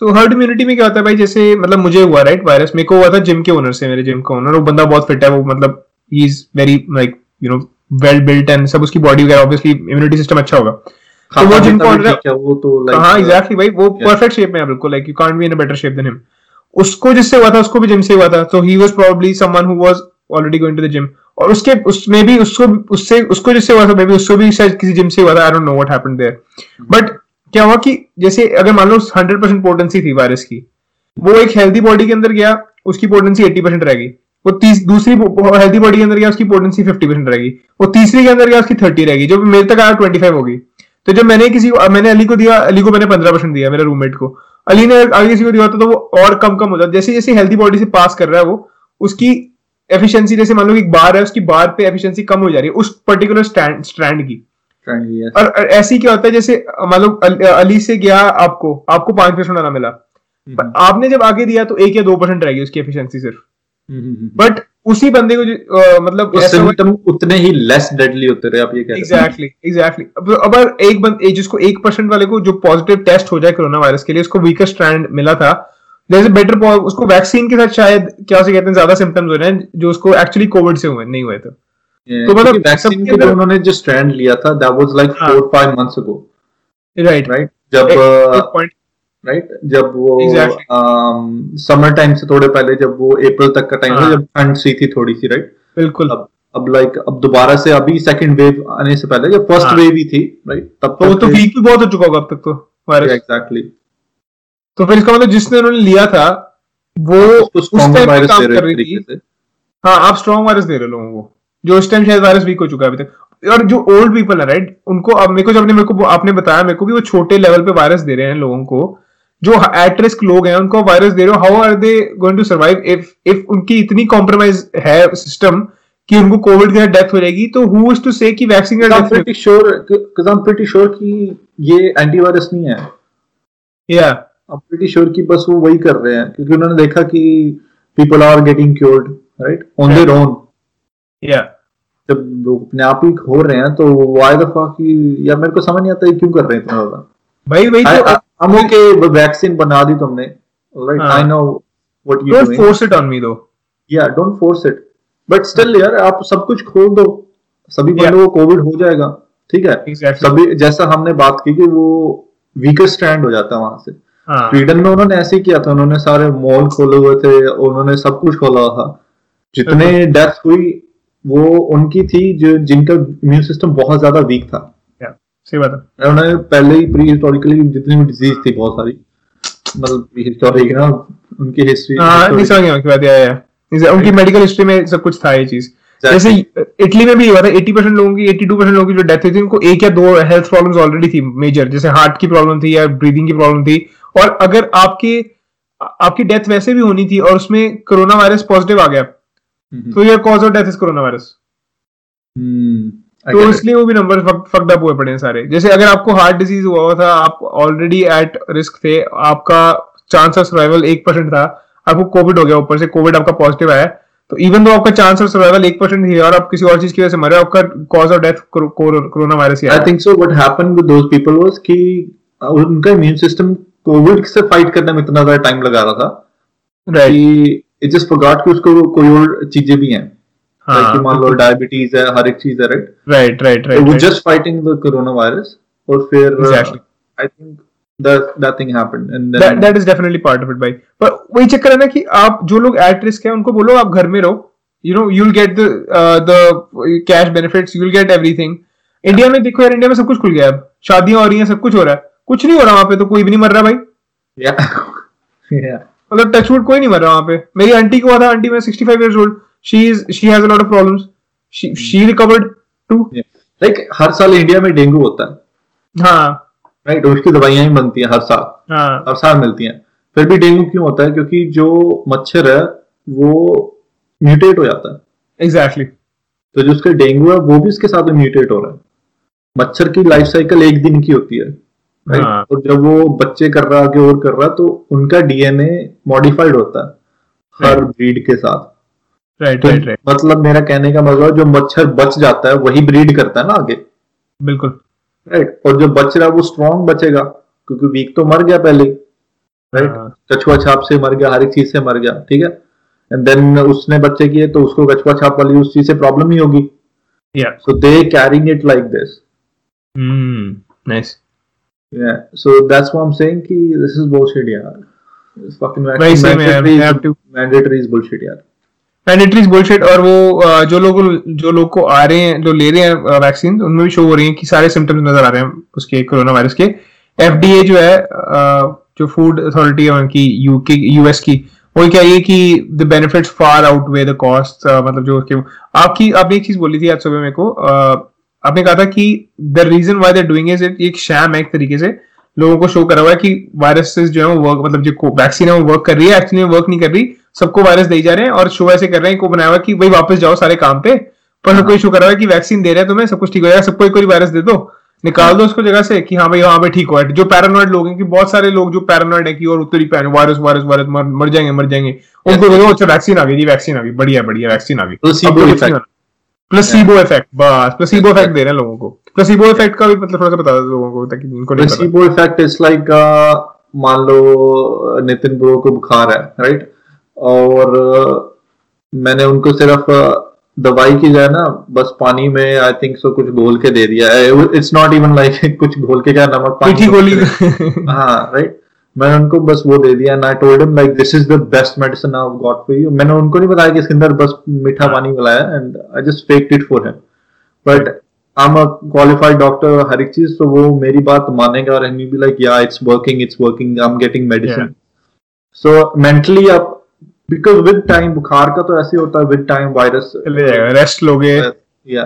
सो हर्ड इम्यूनिटी में क्या होता है भाई? जैसे मतलब मुझे हुआ राइट वायरस मेरे को हुआ था जिम के ओनर से मेरे जिम का ओनर वो बंदा बहुत फिट है वो मतलब he is very like you know well built and सब उसकी बॉडी वगैरह ऑब्वियसली इम्यूनिटी सिस्टम अच्छा होगा। तो वो खाता जिम पीता को भी order- ठीक है वो तो लाइक हाँ एग्जैक्टली भाई वो परफेक्ट शेप में है बिल्कुल like you can't be in a better shape than him उसको जिससे हुआ था उसको भी जिम से हुआ था तो he was probably someone who was already going to the gym और उसके उसमें भी उसको उससे उसको जिससे हुआ था मे उसको भी शायद किसी जिम से हुआ था I don't know what happened there but क्या हुआ कि जैसे अगर मान लो 100% पोटेंसी थी वायरस की वो एक हेल्दी बॉडी के अंदर गया उसकी पोटेंसी 80% रह गई. वो तीस दूसरी हेल्दी बॉडी के अंदर गया उसकी पोटेंसी 50% रहेगी वो तीसरी के अंदर गया उसकी 30 रहेगी जो मेरे तक आया 25 होगी तो जब मैंने किसी को मैंने अली को दिया अली को मैंने 15% दिया मेरे रूममेट को। अली ने आगे किसी को दिया होता तो वो और कम कम होता जैसे जैसे हेल्दी बॉडी से पास कर रहा है वो उसकी एफिशिएंसी जैसे मान लो एक बार है उसकी बार पे एफिशिएंसी कम हो जा रही है उस पर्टिकुलर स्टैंड स्ट्रैंड की. और ऐसी क्या होता है जैसे मान लो अली से गया आपको आपको पाँच परसेंट आना मिला। पर आपने जब आगे दिया तो एक या दो परसेंट रहेगी उसकी एफिशिएंसी सिर्फ़। हम्म। बट उसी बंदे को जो, मतलब तो सिम्टम उतने ही लेस डेडली होते रहे आप ये कह रहे एग्जैक्टली एग्जैक्टली अब एक बंद जिसको एक परसेंट वाले को जो पॉजिटिव टेस्ट हो जाए कोरोना वायरस के लिए उसको वीकर स्ट्रैंड मिला था देयर बेटर उसको वैक्सीन के साथ शायद क्या से कहते हैं ज़्यादा सिम्टम्स हो रहे हैं जो उसको एक्चुअली कोविड से हुए नहीं हुए थे तो मतलब वैक्सीन के अंदर- उन्होंने जो स्ट्रैंड लिया था दैट वाज लाइक हाँ। 4 5 मंथ्स अगो राइट राइट जब पॉइंट राइट जब वो Exactly. समर टाइम से थोड़े पहले जब वो अप्रैल तक का टाइम था हाँ। जब ठंड सी थी थोड़ी सी राइट बिल्कुल। अब अब लाइक अब दोबारा से अभी सेकंड वेव आने से पहले जब फ़र्स्ट हाँ। वेव ही थी राइट तब तो वो तो वीक भी बहुत हो चुका होगा अब तक तो वायरस एग्जैक्टली तो फिर इसका मतलब जिसने उन्होंने लिया था वो उस टाइम काम कर रहे रही थी। हाँ आप स्ट्रॉन्ग वायरस दे रहे लोगों को जो उस टाइम शायद वायरस वीक हो चुका है अभी तक। और जो ओल्ड पीपल है राइट उनको अब मेरे को जब ने मेरे को आपने बताया मेरे को कि वो छोटे लेवल पे वायरस दे रहे हैं लोगों को जो एट रिस्क लोग हैं उनको वायरस दे रहे हो how are they going to survive if if उनकी इतनी कॉम्प्रोमाइज है सिस्टम कि उनको कोविड के डेथ हो जाएगी तो हु इज़ टू से कि वैक्सीन का death pretty sure cuz I'm pretty sure कि ये एंटीवायरस नहीं है। या I'm pretty sure कि बस वो वही कर रहे हैं क्योंकि उन्होंने देखा कि people are getting cured right on their own या जब लोग अपने आप ही हो रहे हैं तो व्हाई द फक या मेरे को समझ नहीं आता ये क्यों कर रहे हैं इतना ज़्यादा। भाई वही तो I'm okay वैक्सीन बना दी तुमने right I know what you don't force it on me though या don't force it but still यार आप सब कुछ खोल दो। सभी बंदों को कोविड हो जाएगा ठीक है? Exactly. सभी जैसा हमने बात की कि वो वीकर स्टैंड हो जाता है वहाँ से। हाँ। स्वीडन में उन्होंने ऐसे ही किया था उन्होंने सारे मॉल खोले हुए थे उन्होंने सब कुछ खोला हुआ था। जितने डेथ हुई वो उनकी थी जो जिनका इम्यून सिस्टम बहुत ज़्यादा वीक था। सही बात है। उन्होंने पहले ही प्री हिस्टोरिकली जितनी भी डिज़ीज़ थी बहुत सारी मतलब हिस्टोरिक ना उनकी हिस्ट्री हाँ नहीं समझ गया बात है उनकी मेडिकल हिस्ट्री में सब कुछ था ये चीज़। जैसे इटली में भी हुआ था 80 परसेंट लोगों की 82 परसेंट लोगों की जो डेथ हुई थी उनको एक या दो हेल्थ प्रॉब्लम्स ऑलरेडी थी मेजर जैसे हार्ट की प्रॉब्लम थी या ब्रीदिंग की प्रॉब्लम थी। और अगर आपके आपकी डेथ वैसे भी होनी थी और उसमें कोरोना वायरस पॉजिटिव आ गया तो ये cause of death is corona virus तो इसलिए वो भी नंबर फक्ड अप हुए पड़े हैं सारे। जैसे अगर आपको हार्ट डिज़ीज़ हुआ हुआ था आप ऑलरेडी एट रिस्क थे आपका चांस ऑफ़ सर्वाइवल एक परसेंट था आपको कोविड हो गया ऊपर से कोविड आपका पॉजिटिव आया तो इवन दो आपका चांस ऑफ़ सर्वाइवल एक परसेंट ही और आप किसी और चीज़ की वजह से मरे आपका cause of death corona virus he I think so what happened with those people was कि उनका इम्यून सिस्टम कोविड से फाइट करने में इतना ज़्यादा टाइम लगा रहा था राइट इट जस्ट फॉरगॉट कि उसको कोई और चीज़ें भी हैं। हाँ, मान लो डायबिटीज़ है हर एक चीज़ है राइट राइट राइट राइट वो just fighting the corona virus और फिर I think that thing happened and then that, that is definitely part of it भाई पर वही चक्कर है ना कि आप जो लोग एट रिस्क है उनको बोलो आप घर में रहो। You know you'll get the cash benefits you'll get everything India में देखो यार इंडिया में सब कुछ खुल गया अब। शादियाँ हो रही हैं सब कुछ हो रहा है। कुछ नहीं हो रहा वहाँ पे तो कोई भी नहीं मर रहा भाई। मतलब टचवुड कोई नहीं मर रहा वहाँ पे। मेरी आंटी को हुआ था आंटी में 65 years old she is she has a lot of problems. She she recovered too. Like हर साल इंडिया में डेंगू होता है। हाँ। Right right? उसकी दवाइयाँ ही बनती हैं हर साल। हाँ। हर साल मिलती हैं। फिर भी डेंगू क्यों होता है? क्योंकि जो मच्छर है वो म्यूटेट हो जाता है। Exactly exactly. तो जो उसका डेंगू है वो भी इसके साथ म्यूटेट हो रहा है। मच्छर की लाइफ साइकिल एक दिन की होती है। राइट हाँ. और जब वो बच्चे कर रहा आगे और कर रहा तो उनका डीएनए मॉडिफाइड होता है हर ब्रीड के साथ। राइट राइट राइट मतलब मेरा कहने का मतलब जो मच्छर बच जाता है वही ब्रीड करता है ना आगे। बिल्कुल। राइट और जो बच रहा है वो स्ट्रॉन्ग बचेगा क्योंकि वीक तो मर गया पहले। राइट हाँ। कछुआ छाप से मर गया हर एक चीज़ से मर गया ठीक है? एंड देन उसने बच्चे किए तो उसको कछुआ छाप वाली उस चीज़ से प्रॉब्लम ही होगी। So they carrying it like this nice Yeah, so that's why I'm saying कि this is bullshit यार. This fucking vaccine mandatory, mandatory is bullshit यार. मैंडेटरीज बुलशिट और वो जो लोग जो लोग को आ रहे हैं जो ले रहे हैं वैक्सीन उनमें भी शो हो रही है कि सारे सिम्टम्स नज़र आ रहे हैं उसके कोरोना वायरस के एफडीए जो है जो फ़ूड अथॉरिटी है उनकी यूके यूएस की वो क्या ये कि the benefits far outweigh the cost मतलब जो उसके आपकी आपने एक चीज़ बोली थी आज सुबह मेरे को आपने कहा था कि the reason why they're doing is it एक शैम है एक तरीके से। लोगों को शो करा हुआ है कि वायरसेस जो है वो वर्क मतलब जो वैक्सीन है वो वर्क कर रही है एक्चुअली वर्क नहीं कर रही। सबको वायरस दे जा रहे हैं और शो ऐसे कर रहे हैं को बनाया हुआ कि भाई वापस जाओ सारे काम पे। पर। कोई शो कर रहा है कि वैक्सीन दे रहे हैं तुम्हें सब कुछ ठीक हो जाएगा सबको एक बार वायरस दे दो। निकाल दो उसको जगह से कि हाँ भाई वहाँ पे ठीक हो। जो पैरानॉइड लोग हैं कि बहुत सारे लोग जो पैरानॉइड है कि और उत्तरी पैन वायरस वायरस वायरस मर, मर जाएँगे मर जाएँगे। उनको बोलो अच्छा वैक्सीन आ गई जी वैक्सीन आ गई बढ़िया बढ़िया वैक्सीन आ गई। प्लसीबो इफ़ेक्ट बस प्लसीबो इफ़ेक्ट दे रहे हैं लोगों को। प्लसीबो इफ़ेक्ट का भी मतलब थोड़ा सा बता दो लोगों को ताकि उनको प्लसीबो इफ़ेक्ट इज़ लाइक मान लो नितिन ब्रो को बुखार है राइट और मैंने उनको सिर्फ़ दवाई की जाए ना बस पानी में आई थिंक सो कुछ घोल के दे दिया इट्स नॉट इवन लाइक कुछ घोल के क्या नमक पानी गोली हाँ राइट मैंने उनको बस वो दे दिया I told him like this is the best medicine I got for you मैंने उनको नहीं बताया कि इसके अंदर बस मीठा पानी मिलाया and I just faked it for him but I am a qualified doctor हर एक चीज़ तो वो मेरी बात मानेगा और he be like yeah it's working it's working I am getting medicine so mentally आप बिकॉज़ विद टाइम बुखार का तो ऐसे होता है विद टाइम वायरस रेस्ट लोगे। या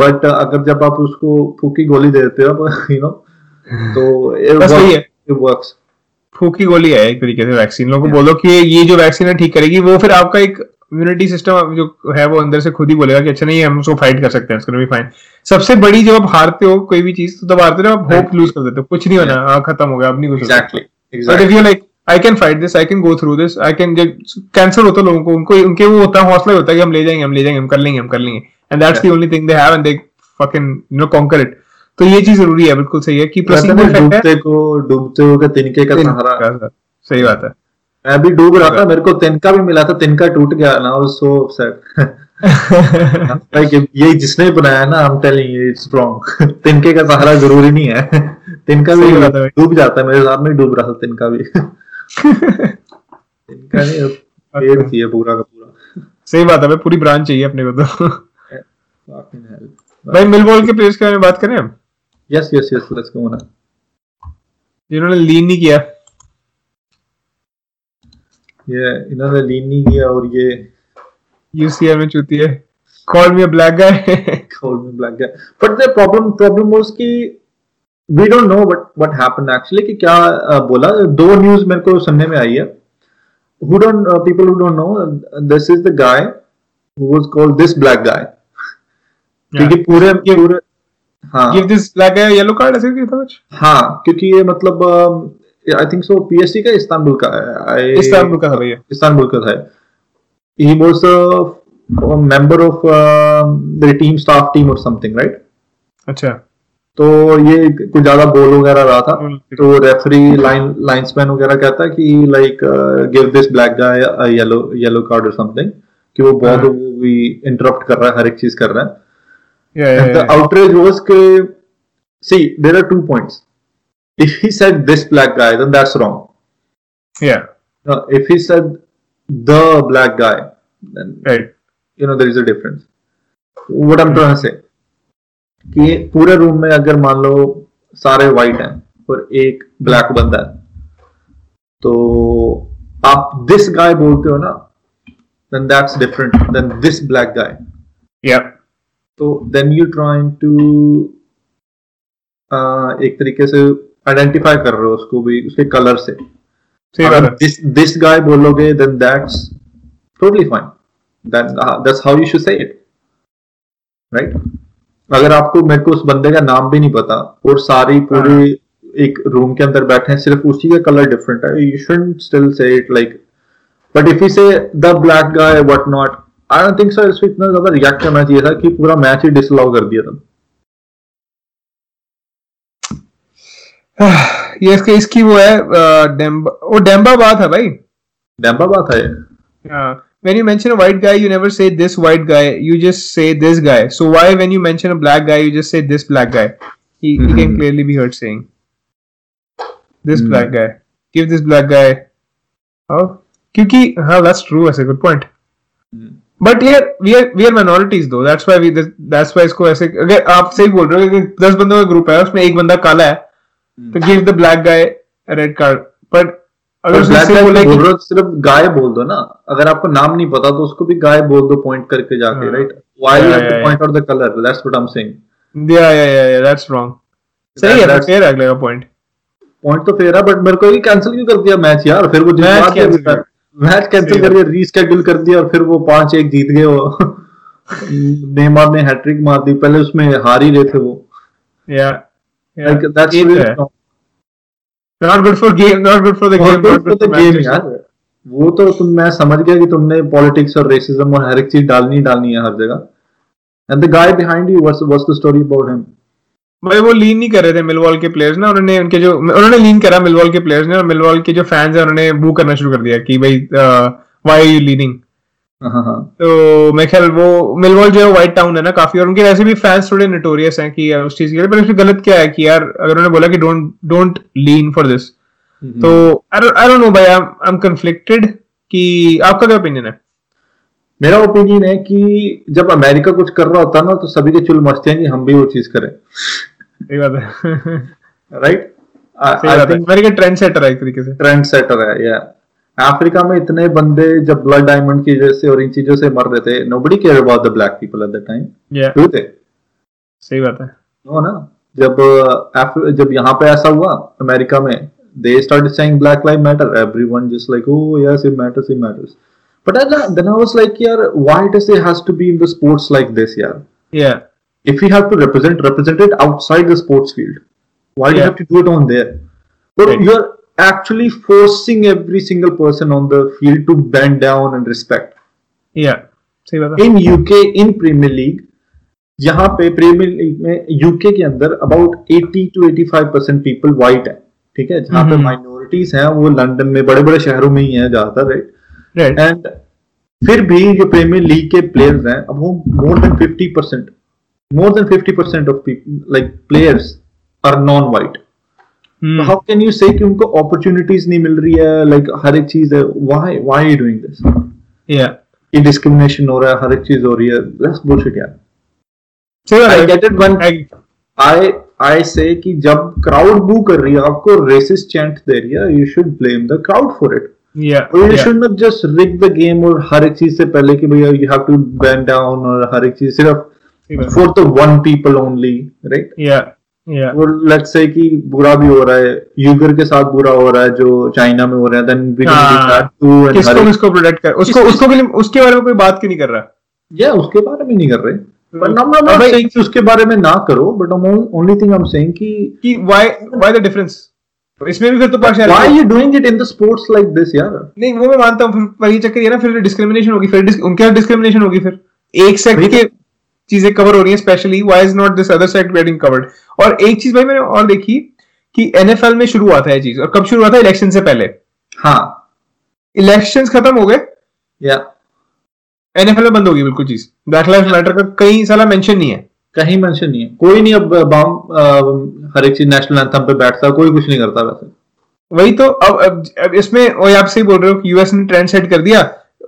बट अगर जब आप उसको फूकी गोली देते हो यू नो तो इट वर्क्स फूकी गोली है एक तरीके से वैक्सीन लोगों को बोलो कि ये जो वैक्सीन है ठीक करेगी वो फिर आपका एक इम्यूनिटी सिस्टम जो है वो अंदर से खुद ही बोलेगा कि अच्छा नहीं हम उसको फाइट कर सकते हैं इसको भी फाइन सबसे बड़ी जब आप हारते हो कोई भी चीज़ तो तब हारते हो आप होप लूज कर देते हो। कुछ नहीं होना हाँ खत्म हो गया अब नहीं कुछ but if you like I can fight this I can go through this I can cancer होता है लोगों को उनको उनके वो होता है हौसला होता है कि हम ले जाएँगे हम ले जाएँगे हम कर लेंगे हम कर लेंगे। And that's the only thing they have and they fucking you know conquer it तो ये चीज़ ज़रूरी है बिल्कुल सही है कि डूबते को डूबते हो के तिनके का सहारा। सही बात है। मैं भी डूब रहा था मेरे को तिनका भी मिला था तिनका टूट गया ना सो अपसेट ये जिसने बनाया ना I am telling it's wrong तिनके का सहारा ज़रूरी नहीं है। तिनका भी डूब जाता है मेरे साथ में डूब रहा था तिनका भी। तिनका नहीं पेड़ चाहिए पूरा का पूरा। सही बात है भाई पूरी ब्रांच चाहिए अपने को तो। भाई के प्लेयर्स के बारे में बात करें हम yes yes yes let's go on जिन्होंने लीन नहीं किया ये इन्होंने लीन नहीं किया और ये यूसीएल में चूती है call me a black guy call me black guy but the problem problem was कि we don't know what what happened actually कि क्या uh, बोला। दो न्यूज़ मेरे को सुनने में आई है। Who don't uh, people who don't know uh, this is the guy who was called this black guy क्योंकि पूरे पूरे हाँ। Give this black guy yellow card ऐसे था कुछ? हाँ। क्योंकि ये मतलब आई थिंक सो पीएससी का इस्तांबुल का है इस्तांबुल का था भैया। इस्तांबुल का था was a, a member of uh, the team staff team or something right? अच्छा। तो ये कुछ ज़्यादा बोल वगैरह रहा था। तो रेफरी लाइन लाइंसमैन वगैरह कहता है कि like give this black guy yellow yellow card और समथिंग कि वो बहुत हाँ। वो भी इंटरप्ट कर रहा है हर एक चीज़ कर रहा है। द आउटरेज वाज के see there are two points if he said this black guy then that's wrong yeah no, if he said the black guy then right you know there is a difference what i'm trying to say कि पूरे room में अगर मान लो सारे white हैं और एक black बंदा है तो आप दिस गाय बोलते हो ना then that's different than this black guy तो देन यू ट्राइंग टू एक तरीके से आइडेंटिफाई कर रहे हो उसको भी उसके कलर से। अगर दिस दिस गाय बोलोगे then that's totally fine that's how you should say it right अगर आपको मेरे को उस बंदे का नाम भी नहीं पता और सारी पूरी हाँ। एक रूम के अंदर बैठे हैं सिर्फ़ उसी का कलर डिफरेंट है you should still say it like but if you say the black guy what not I don't think so इस इतना ज़्यादा रिएक्ट करना चाहिए था कि पूरा मैच ही डिसअलाउ कर दिया था ये इसके इसकी वो है डेम्बा वो डेम्बा बात है भाई डेम्बा बात है हाँ when you mention a white guy, you never say this white guy. You just say this guy. So why, when you mention a black guy, you just say this black guy? He, mm-hmm. he can clearly be heard saying this mm-hmm. black guy. Give this black guy. Oh, क्योंकि हाँ that's true. That's a good point. Mm-hmm. But यार we are we are minorities though that's why we that's why इसको ऐसे अगर आप सही बोल रहे हो कि दस बंदों का ग्रुप है उसमें एक बंदा काला है तो give the black guy red card but अगर ब्लैक गाय बोल रहे सिर्फ़ गाय बोल दो ना। अगर आपको नाम नहीं पता तो उसको भी गाय बोल दो पॉइंट करके जाके right why you have to point out the colour that's what I am saying या या या दैट्स रॉन्ग सही है फेयर है अगले का पॉइंट पॉइंट तो फेयर है बट मेरे को ही कैंसिल क्यों कर दिया मैच यार? फिर वो मैच मैच कैंसिल कर दिया रीशेड्यूल कर दिया और फिर वो पाँच एक जीत गए वो। नेमार ने हैट्रिक मार दी पहले उसमें हार ही रहे थे वो। या like that's not good for game not good for the game not good for the game यार। वो तो तुम मैं समझ गया कि तुमने पॉलिटिक्स और रेसिज्म और हर एक चीज़ डालनी डालनी है हर जगह। And the guy behind you what's what's the story about him भाई वो लीन नहीं कर रहे थे मिलवॉल के प्लेयर्स ना उन्होंने उनके जो उन्होंने लीन करा मिलवॉल के प्लेयर्स ने और मिलवॉल के जो फैंस हैं उन्होंने बू करना शुरू कर दिया कि भाई आर यू लीनिंग। तो मैं ख्याल वो मिलवॉल जो है व्हाइट टाउन है ना काफ़ी और उनके वैसे भी फैंस थोड़े नोटोरियस हैं कि उस चीज़ के लिए पर इसमें गलत क्या है कि यार अगर उन्होंने बोला कि don't don't lean for this तो आई डोंट नो भाई आई एम कंफ्लिक्टेड कि आपका क्या ओपिनियन है? मेरा ओपिनियन है कि जब अमेरिका कुछ कर रहा होता है ना तो सभी के चुल मचते हैं कि हम भी वो चीज़ करें। हाँ, राइट से। ट्रेंड सेटर है अफ्रीका में इतने बंदे जब ब्लड डायमंड की वजह से और इन चीज़ों से मर रहे थे nobody care about the black people at the time सही बात है। नो ना जब uh, जब यहाँ पे ऐसा हुआ अमेरिका में they start saying black live matter everyone just like oh yes it matters it matters but then I was like यार why does it has to be in the sports like this यार या Yeah. If we have to represent, represent it outside the sports field. Why do you Yeah. have to do it on there? But Right. you're actually forcing every single person on the field to bend down and respect. Yeah. सही बात है in UK in premier league यहाँ पे premiere league में UK के अंदर about 80 to 85 percent people white है ठीक है जहाँ पे हम्म। माइनॉरिटीज हैं वो लंदन में बड़े बड़े शहरों में ही हैं ज्यादातर राइट राइट एंड फिर भी जो प्रीमियर लीग के प्लेयर्स हैं अब वो मोर than 50 percent more than 50 percent of like players are non white Hmm. How can you say कि उनको अपॉर्चुनिटीज़ नहीं मिल रही है लाइक हर एक चीज़ है why why you doing this Yeah. ये डिस्क्रिमिनेशन हो रहा है हर एक चीज़ हो रही है दैट्स बुलशिट यार बात I है get it when I- I I say कि जब क्राउड बू कर रही है आपको रेसिस्ट चैंट दे रही है you should blame the crowd for it Yeah. और you Yeah. Should not just wreck the game और हर एक चीज़ से पहले कि भैया you have to ban down और हर एक चीज़ सिर्फ़ है। For the one people only right Yeah. Yeah. और लेट्स से कि बुरा भी हो रहा है यूगर के साथ बुरा हो रहा है जो चाइना में हो रहा है देन वी कैन डू हाँ। दैट टू एंड किसको हर किसको प्रोटेक्ट कर उसको किस- उसको के लिए उसके बारे में कोई बात क्यों नहीं कर रहा या उसके बारे में नहीं कर रहे बट I'm not saying कि उसके बारे में ना करो but only thing I am saying कि कि व्हाई व्हाई द डिफरेंस इसमें भी फिर तो why are you doing it in the sports like this यार नहीं वो मैं मानता हूँ फिर वही चक्कर ये ना फिर डिस्क्रिमिनेशन होगी फिर उनके साथ डिस्क्रिमिनेशन होगी फिर एक सेक्ट के चीज़ें कवर हो रही है specially why is not this other sect getting covered और एक चीज़ भाई मैंने और देखी कि एनएफएल में शुरू हुआ था ये चीज़। और कब शुरू हुआ था? इलेक्शन से पहले। हाँ। इलेक्शंस खत्म हो गए। या। एनएफएल में बंद होगी बिल्कुल चीज़। ब्लैक लाइफ मैटर का कहीं साला मेंशन नहीं है। कहीं मेंशन नहीं है। कोई नहीं अब बाम हर एक चीज़ नेशनल एंथम पे बैठता कोई कुछ नहीं करता वैसे। वही तो अब अब, अब इसमें और आप सही बोल रहे हो कि यूएस ने ट्रेंड सेट कर दिया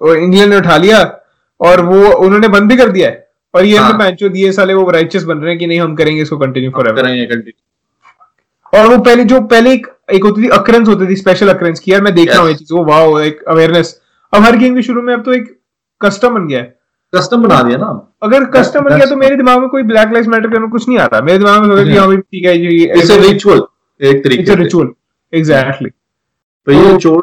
और इंग्लैंड ने उठा लिया और वो उन्होंने बंद भी कर दिया है। और ये हाँ। मैचो दिए साले वो राइचस बन रहे हैं कि नहीं हम करेंगे इसको कंटिन्यू फॉर करेंगे कंटिन्यू और वो पहले जो पहले एक, एक होती थी अक्रंस होती थी स्पेशल अक्रंस की। यार मैं देख रहा हूँ ये चीज़ वो वाओ एक अवेयरनेस अब हर गेम के शुरू में अब तो एक कस्टम बन गया है। कस्टम बना दिया ना। अगर कस्टम बन गया तो मेरे दिमाग में कोई ब्लैक लाइफ मैटर करने कुछ नहीं आता मेरे दिमाग में हाँ ठीक है इट्स अ रिचुअल एक तरीके से। रिचुअल एग्जैक्टली तो ये चोर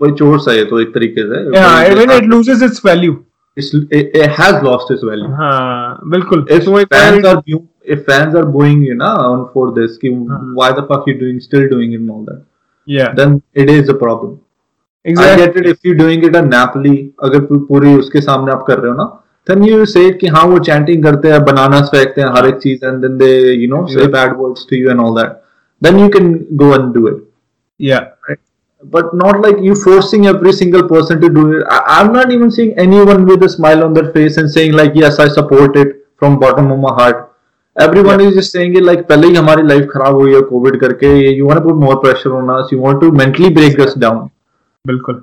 भाई चोर सा है तो एक तरीके से। हाँ it loses its value it has lost its value हाँ बिल्कुल तो fans are bu- if fans are booing you know on for this कि हाँ. why the fuck you doing still doing it and all that yeah then it is a problem I get it if you're doing it at Napoli अगर पूरी उसके सामने आप कर रहे हो ना then you say कि हाँ वो chanting करते हैं bananas फेंकते हैं हर एक चीज़ and then they you know say Yeah. bad words to you and all that then you can go and do it yeah but not like you forcing every single person to do it. I, I'm not even seeing anyone with a smile on their face and saying like, yes, I support it from bottom of my heart. Everyone is just saying it like, पहले ही हमारी life खराब हुई है Covid करके you want to put more pressure on us, you want to mentally break us down. बिल्कुल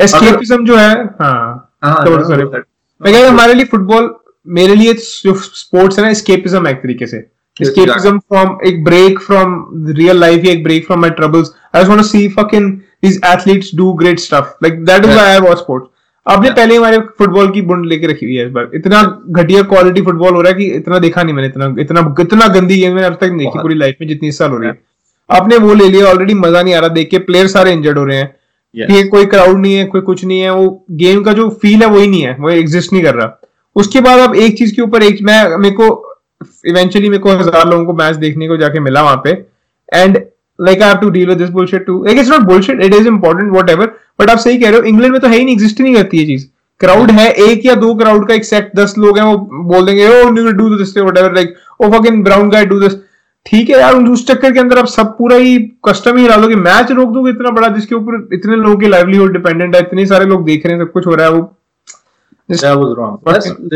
escapism जो है हाँ हाँ, Sorry, no, sorry. that- मैं कह रहा हूँ, हमारे लिए फुटबॉल मेरे लिए जो स्पोर्ट्स है ना एस्केपिज्म है एक तरीके से एस्केपिज्म फ्रॉम एक ब्रेक फ्रॉम रियल लाइफ या एक break from my troubles I just want to see fucking these athletes do great stuff. Like that is Yeah. why I watch sports. आपने Yeah. पहले हमारे फुटबॉल की बुंड लेके रखी हुई है इस बार। इतना घटिया क्वालिटी फुटबॉल हो रहा है कि इतना देखा नहीं मैंने इतना इतना इतना गंदी गेम मैंने अब तक नहीं देखी पूरी लाइफ में जितनी साल हो रही है। आपने वो ले लिया ऑलरेडी मज़ा नहीं आ रहा देख के प्लेयर सारे इंजर्ड हो रहे हैं। Yes. कि कोई क्राउड नहीं है कोई कुछ नहीं है वो गेम का जो फील है वही नहीं है वो एग्जिस्ट नहीं कर रहा। उसके बाद अब एक चीज़ के ऊपर एक मैं मेरे को इवेंचुअली मेरे को हज़ार लोगों को मैच देखने को जाके मिला वहाँ पे। And like I have to deal with this bullshit too like it's not bullshit it is important whatever but आप सही कह रहे हो इंग्लैंड में तो है ही नहीं एग्जिस्ट ही नहीं करती ये चीज़। क्राउड है एक या दो क्राउड का एक सेट दस लोग हैं वो बोल देंगे ओ do this whatever like oh fucking brown guy do this ठीक है यार उस चक्कर के अंदर आप सब पूरा ही कस्टम ही डाल दोगे मैच रोक दोगे इतना बड़ा जिसके ऊपर इतने लोगों की लाइवलीहुड डिपेंडेंट है इतने सारे लोग देख रहे हैं सब कुछ हो रहा है वो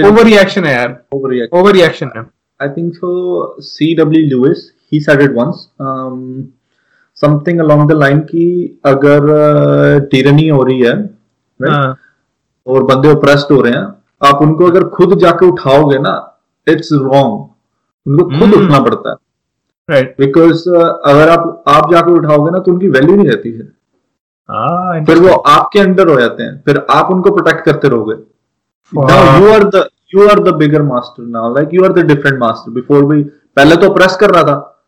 ओवर रिएक्शन है यार। ओवर रिएक्शन है। I think so. C.W. Lewis, he said it once. Um, something the line line कि अगर टीरनी हो रही है right? और बंदे ओप्रेस्ड हो रहे हैं आप उनको अगर खुद जाके उठाओगे ना इट्स रॉन्ग उनको खुद Hmm. उठना पड़ता है। राइट बिकॉज़ अगर आप आप जाके उठाओगे ना तो उनकी वैल्यू नहीं रहती है। हाँ फिर वो आपके अंडर हो जाते हैं। फिर आप उनको प्रोटेक्ट करते रहोगे। now you are the you are the bigger master now like you are the different master भी पहले तो प्रेस कर रहा था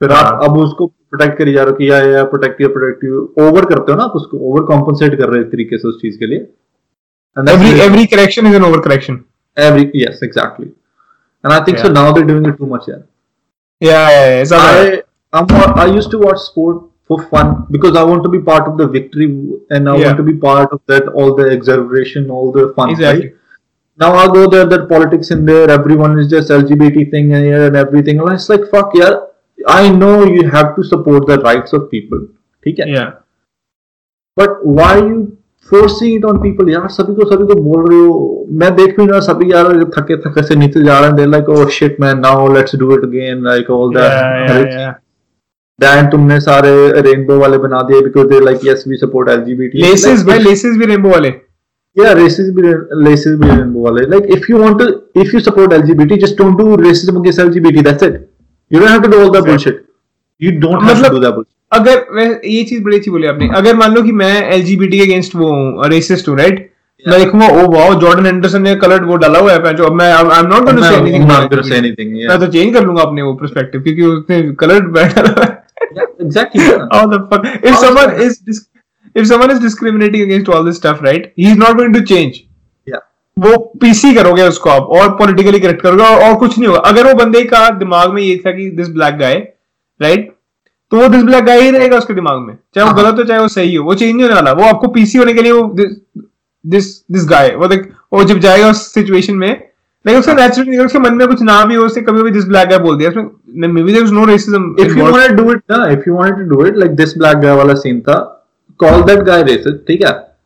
फिर आप हाँ. अब उसको प्रोटेक्ट करी जा रहे हो कि yeah yeah protect you protect you over करते हो ना आप उसको ओवर कॉम्पनसेट कर रहे हो एक तरीके से उस चीज के लिए And that's every really- every correction is an overcorrection every yes exactly and i think so Yeah. now they're doing it too much yeah yeah yeah, yeah. It's all right. I I'm, I used to watch sport for fun because I want to be part of the victory and I Yeah. want to be part of that all the exaggeration, all the fun. Exactly. Right? Now I go there, there politics in there. Everyone is just LGBT thing and, here and everything. And it's like fuck yeah. I know you have to support the rights of people. ठीक है? yeah But why you forcing it on people? यार सभी को सभी को बोल रहे हो मैं देख भी ना सभी यार थके थके से नीचे जा रहे हैं they're like oh shit man now let's do it again like all that yeah yeah, yeah. Band तुमने सारे रेनबो वाले बना दिए because they like yes we support LGBT laces भाई laces भी rainbow वाले या रेसिस भी लेसेस भी रेनबो वाले like if you want to if you support LGBT just don't do racism against LGBT that's it you don't have to do all that bullshit you don't have to do that bullshit अगर ये चीज़ बड़ी अच्छी बोली आपने अगर मान लो कि मैं एलजीबीटी के अगेंस्ट वो हूँ रेसिस्ट हूँ राइट मैं देखूँगा ओ वाओ जॉर्डन एंडरसन ने कलर्ड वो डाला हुआ है जो अब मैं I am not going to say anything I'm not gonna say anything. मैं तो चेंज कर लूँगा अपने वो पर्सपेक्टिव क्योंकि उसने कलर्ड डाला हुआ है yeah exactly. yeah. how the fuck if How someone is is dis- if someone is discriminating against all this stuff right he is not going to change. वो पीसी करोगे उसको आप और पॉलिटिकली करेक्ट करोगे और, और कुछ नहीं होगा। अगर वो बंदे का दिमाग में ये था कि दिस ब्लैक गाय राइट तो वो दिस ब्लैक गाय ही रहेगा उसके दिमाग में। चाहे वो हाँ। गलत हो चाहे वो सही हो वो चेंज नहीं होने वाला। वो आपको पीसी होने के लिए वो दिस दिस गाय वो देख वो जब जाएगा उस सिचुएशन में लेकिन उसका नेचुरल निकल उसके मन में कुछ ना भी हो उसने कभी भी दिस ब्लैक गाय बोल दिया। उसमें may be there is no racism If you want to do it, ना, if you wanted to do it like this black guy वाला scene था, call that guy racist, ठीक है?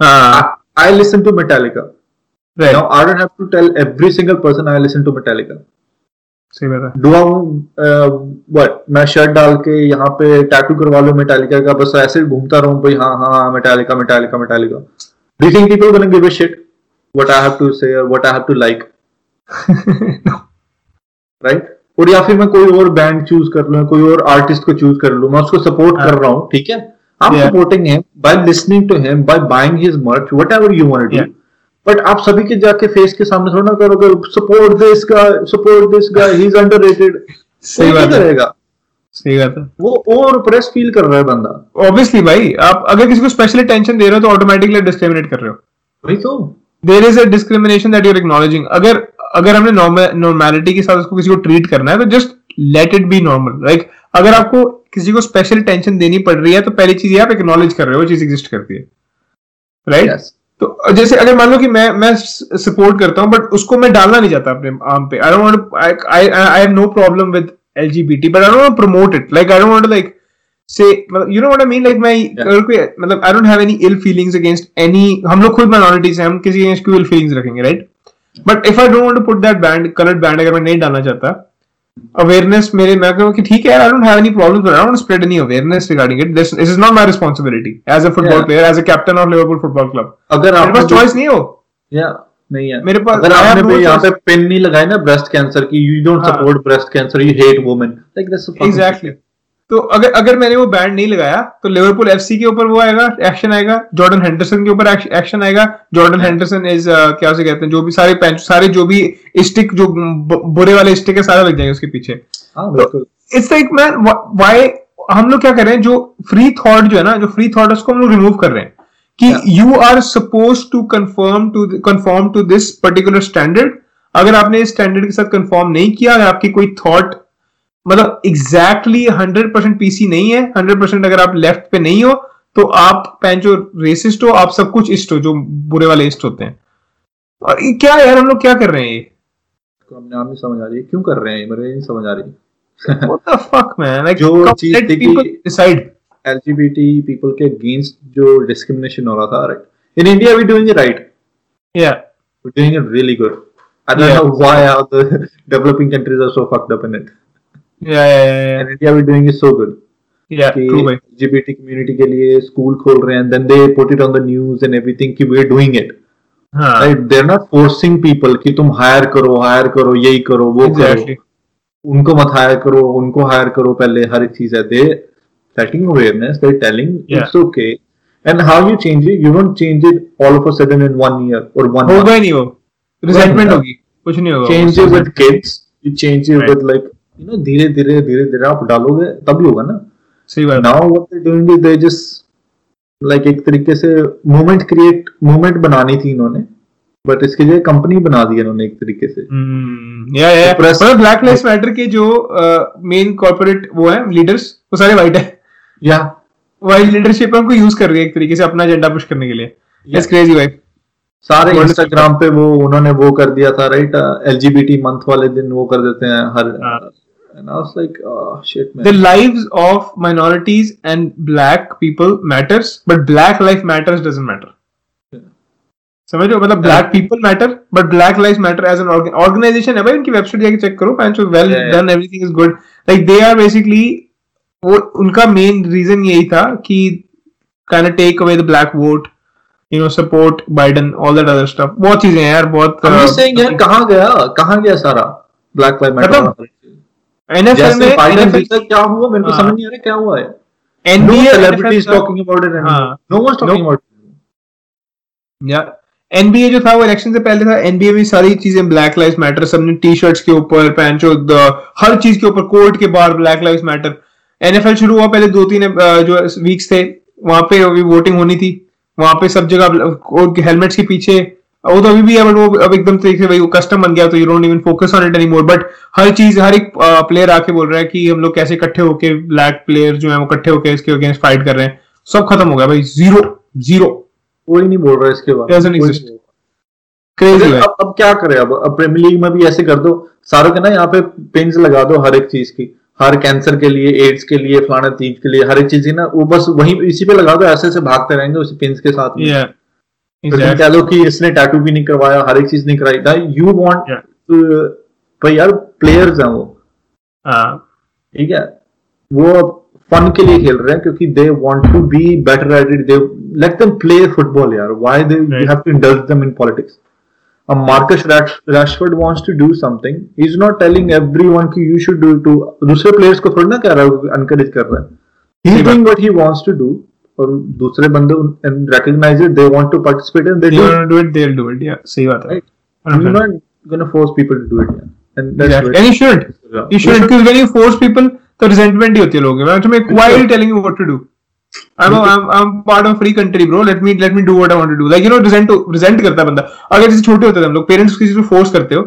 हाँ I listen to Metallica. Right. Now I don't have to tell every single person I listen to Metallica. सही बात है Do I uh, मैं shirt डाल के यहाँ पे टैटू करवा लूँ मेटालिका का बस ऐसे घूमता रहूँ भाई हाँ हाँ Metallica Metallica Metallica Do you think people gonna give a shit what I have to say or what I have to like? और या फिर मैं कोई और बैंड चूज़ कर लूँ कोई और आर्टिस्ट को चूज़ कर लूँ मैं उसको सपोर्ट कर रहा हूँ ठीक है Yeah. supporting him by listening to him by buying his merch whatever you want to do but आप सभी के जाके फेस के सामने थोड़ा ना करोगे support this guy support this guy he is underrated सही बात। करेगा सही बात है। वो और प्रेस फील कर रहा है बंदा। ऑब्वियसली भाई आप अगर किसी को स्पेशल अटेंशन दे रहे हो तो ऑटोमेटिकली डिस्क्रिमिनेट कर रहे हो। वही तो। There is a discrimination that you're acknowledging अगर अगर हमने नॉर्मेलिटी के साथ उसको किसी को ट्रीट करना है तो just let it be normal like अगर आपको किसी को स्पेशल टेंशन देनी पड़ रही है तो पहली चीज़ ये आप एक्नॉलेज कर रहे हो चीज़ एग्जिस्ट करती है। Right right? Yes. तो जैसे अगर मान लो कि मैं मैं सपोर्ट करता हूँ बट उसको मैं डालना नहीं चाहता अपने आम पे। I don't I I have no problem with LGBT but I don't promote it like I don't like say you know what I mean like मैं अगर कोई मतलब I don't have any ill feelings against any हम लोग खुद minorities हैं हम किसी अगेंस्ट क्यों इल फीलिंग्स रखेंगे right but if I don't want to put that band coloured band अगर मैं नहीं डालना चाहता अवेयरनेस मेरे मैं कहूँ कि ठीक है I don't have any problem but I don't spread any awareness regarding it this is not my responsibility as a football Yeah. Player as a captain of Liverpool football club अगर आपको choice नहीं हो या नहीं है। मेरे पास- अगर आपने no यहाँ पे. पिन नहीं लगाई ना ब्रेस्ट कैंसर की you don't. Support breast cancer you hate women like that's exactly तो अगर अगर मैंने वो बैंड नहीं लगाया तो लिवरपूल एफसी के ऊपर वो आएगा एक्शन आएगा जॉर्डन हेंडरसन के ऊपर एक्शन आएगा। जॉर्डन हेंडरसन इज़ क्या उसे कहते हैं जो भी सारे पेंच सारे जो भी स्टिक जो बुरे वाले स्टिक है सारे लग जाएँगे उसके पीछे। हाँ इट्स लाइक मैन व्हाई हम लोग क्या कर रहे हैं जो फ्री थॉट जो है ना जो फ्री थॉट उसको हम लोग रिमूव कर रहे हैं कि you are suppose to conform to conform to this particular standard अगर आपने इस स्टैंडर्ड के साथ कंफर्म नहीं किया अगर आपकी कोई थॉट मतलब एग्जैक्टली हंड्रेड परसेंट पीसी नहीं है हंड्रेड परसेंट अगर आप लेफ़्ट पे नहीं हो तो आप पैन जो रेसिस्ट हो आप सब कुछ इस्ट हो जो बुरे वाले इस्ट होते हैं। और ये क्या यार हम लोग क्या कर रहे हैं ये? अपने आप समझ आ रही है क्यों कर रहे हैं मेरे नहीं समझ आ रही। What the fuck man? Like जो चीज़ decide एलजीबीटी पीपल के अगेंस्ट जो डिस्क्रिमिनेशन हो रहा था right in India we doing it right yeah. We're doing it really good. I don't Yeah. know why all the developing countries are so fucked up in it. Yeah yeah yeah, yeah. India, we're doing so good. Yeah, true LGBT के लिए खोल रहे हैं it and कि it हाँ कि तुम higher करो हायर करो यही करो वो करो उनको मत हायर करो उनको हायर करो पहले हर एक चीज़ है दे setting awareness they're telling Yeah. it's okay and how you change it you don't change it all of a sudden in one year or one month. होगा ही नहीं वो रिजेंटमेंट हाँ। होगी कुछ नहीं होगा change it with kids you change it Right. with like you know धीरे धीरे धीरे धीरे आप डालोगे तभी होगा ना। सही बात now what they're doing is they just like एक तरीके से मूवमेंट क्रिएट मूवमेंट बनानी थी इन्होंने बट इसके लिए कंपनी बना दी इन्होंने एक तरीके से। हम्म, या या press- मतलब ब्लैक लाइव्स मैटर के जो मेन कॉर्पोरेट वो है लीडर्स वो सारे वाइट है। या वाइट लीडरशिप उनको यूज़ कर रही है एक तरीके से अपना एजेंडा पुश करने के लिए. इट्स क्रेजी भाई सारे इंस्टाग्राम पे वो उन्होंने वो कर दिया था राइट एलजीबीटी मंथ वाले दिन वो कर देते हैं हर हाँ। and I was like oh shit the man lives of minorities and black people matters but black life matters doesn't matter Yeah. समझ रहे हो मतलब black people matter but black life matter as an organisation है भाई उनकी website जाके check करो पैंच well Yeah, yeah. Done everything is good like they are basically वो उनका मेन रीजन यही था कि kind of take away the black vote you know support Biden all that other stuff बहुत चीजें हैं यार बहुत I'm just saying यार कहाँ गया कहाँ गया सारा ब्लैक लाइव खत्म। मैटर NFL में बाइडन NFL क्या हुआ? मेरे को हाँ। समझ नहीं आ रहा क्या हुआ है। एनबीए जो था वो इलेक्शन से पहले था एनबीए में सारी चीज़ें ब्लैक लाइव्स मैटर सबने टी शर्ट्स के ऊपर पैंचो हर चीज़ के ऊपर कोर्ट के बाहर ब्लैक लाइव्स मैटर एनएफएल शुरू हुआ पहले दो तीन जो वीक्स थे वहाँ पे अभी वोटिंग होनी थी। वहाँ पे सब जगह हेलमेट्स के पीछे वो तो अभी भी है बट वो अब एकदम से भाई वो कस्टम बन गया तो you don't even focus on it any more but हर चीज़ हर एक प्लेयर आके बोल रहा है कि हम लोग कैसे इकट्ठे होके ब्लैक प्लेयर जो है वो इकट्ठे होके इसके अगेंस्ट फाइट कर रहे हैं। सब खत्म हो गया भाई। ज़ीरो ज़ीरो कोई नहीं बोल रहा इसके रहा। क्रेजी है अब अब क्या करें? अब अब प्रीमियर लीग में भी ऐसे कर दो। सारों के ना यहाँ पे पिंस लगा दो हर एक चीज़ की। हर कैंसर के लिए एड्स के लिए फलाना चीज़ के लिए हर एक चीज़ की ना वो बस वही इसी पे लगा दो ऐसे ऐसे भागते रहेंगे उसी पिंस के साथ में। Yeah. Exactly. कह लो कि इसने टैटू भी नहीं करवाया हर एक चीज़ नहीं कराई। था यू वांट Yeah. भाई यार प्लेयर्स हैं वो। हाँ। ठीक है? वो फन के लिए खेल रहे हैं क्योंकि they want to be better at it they let them play football यार। Why they you have to indulge them in politics अब Marcus Rashford wants to do something he is not telling everyone कि you should do to दूसरे players को थोड़ी ना कह रहा है एनकरेज कर रहा है। He. Doing what he wants to do और दूसरे बंदे recognise they want to participate and they do it do do it सही बात है। तो रिजेंटमेंट ही होती है लोगों में to make why telling you what to do I am I am part of free country bro let me let me do what I want to do like you know resent resent करता बंदा। अगर जैसे छोटे होते थे हम लोग parents किसी को फोर्स करते हो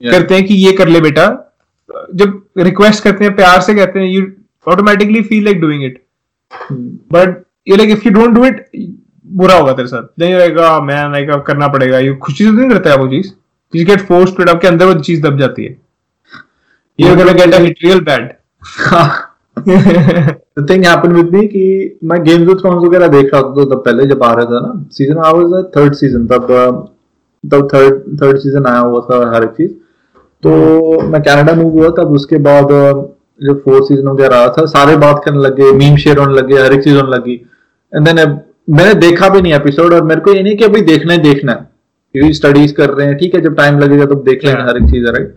करते हैं कि ये कर ले बेटा। जब रिक्वेस्ट करते हैं प्यार से कहते हैं you automatically feel like doing it but You're like if you don't do it, बुरा होगा तेरे साथ. Like, oh man, like अब करना पड़ेगा. ये खुशी से नहीं करता है वो चीज़. You get forced to it. आपके अंदर वो चीज़ दब जाती है. You're gonna get a hit real bad. the thing happened with me कि मैं गेम्स ऑफ़ थ्रोन्स वगैरह देख रहा था तब पहले जब आ रहा था ना season I was third season तब तब थर्ड थर्ड सीज़न आया हुआ था हर एक चीज़ तो मैं कनाडा मूव हुआ तब उसके बाद जो फोर्थ सीज़न वगैरह आया था सारे बात करने लगे मीम शेयर होने लगे हर एक चीज़ होने लगी एंड देन मैंने देखा भी नहीं एपिसोड और मेरे को ये नहीं कि अभी देखना ही देखना है। क्योंकि स्टडीज़ कर रहे हैं ठीक है जब टाइम लगेगा तब देख Yeah. हर एक चीज़ right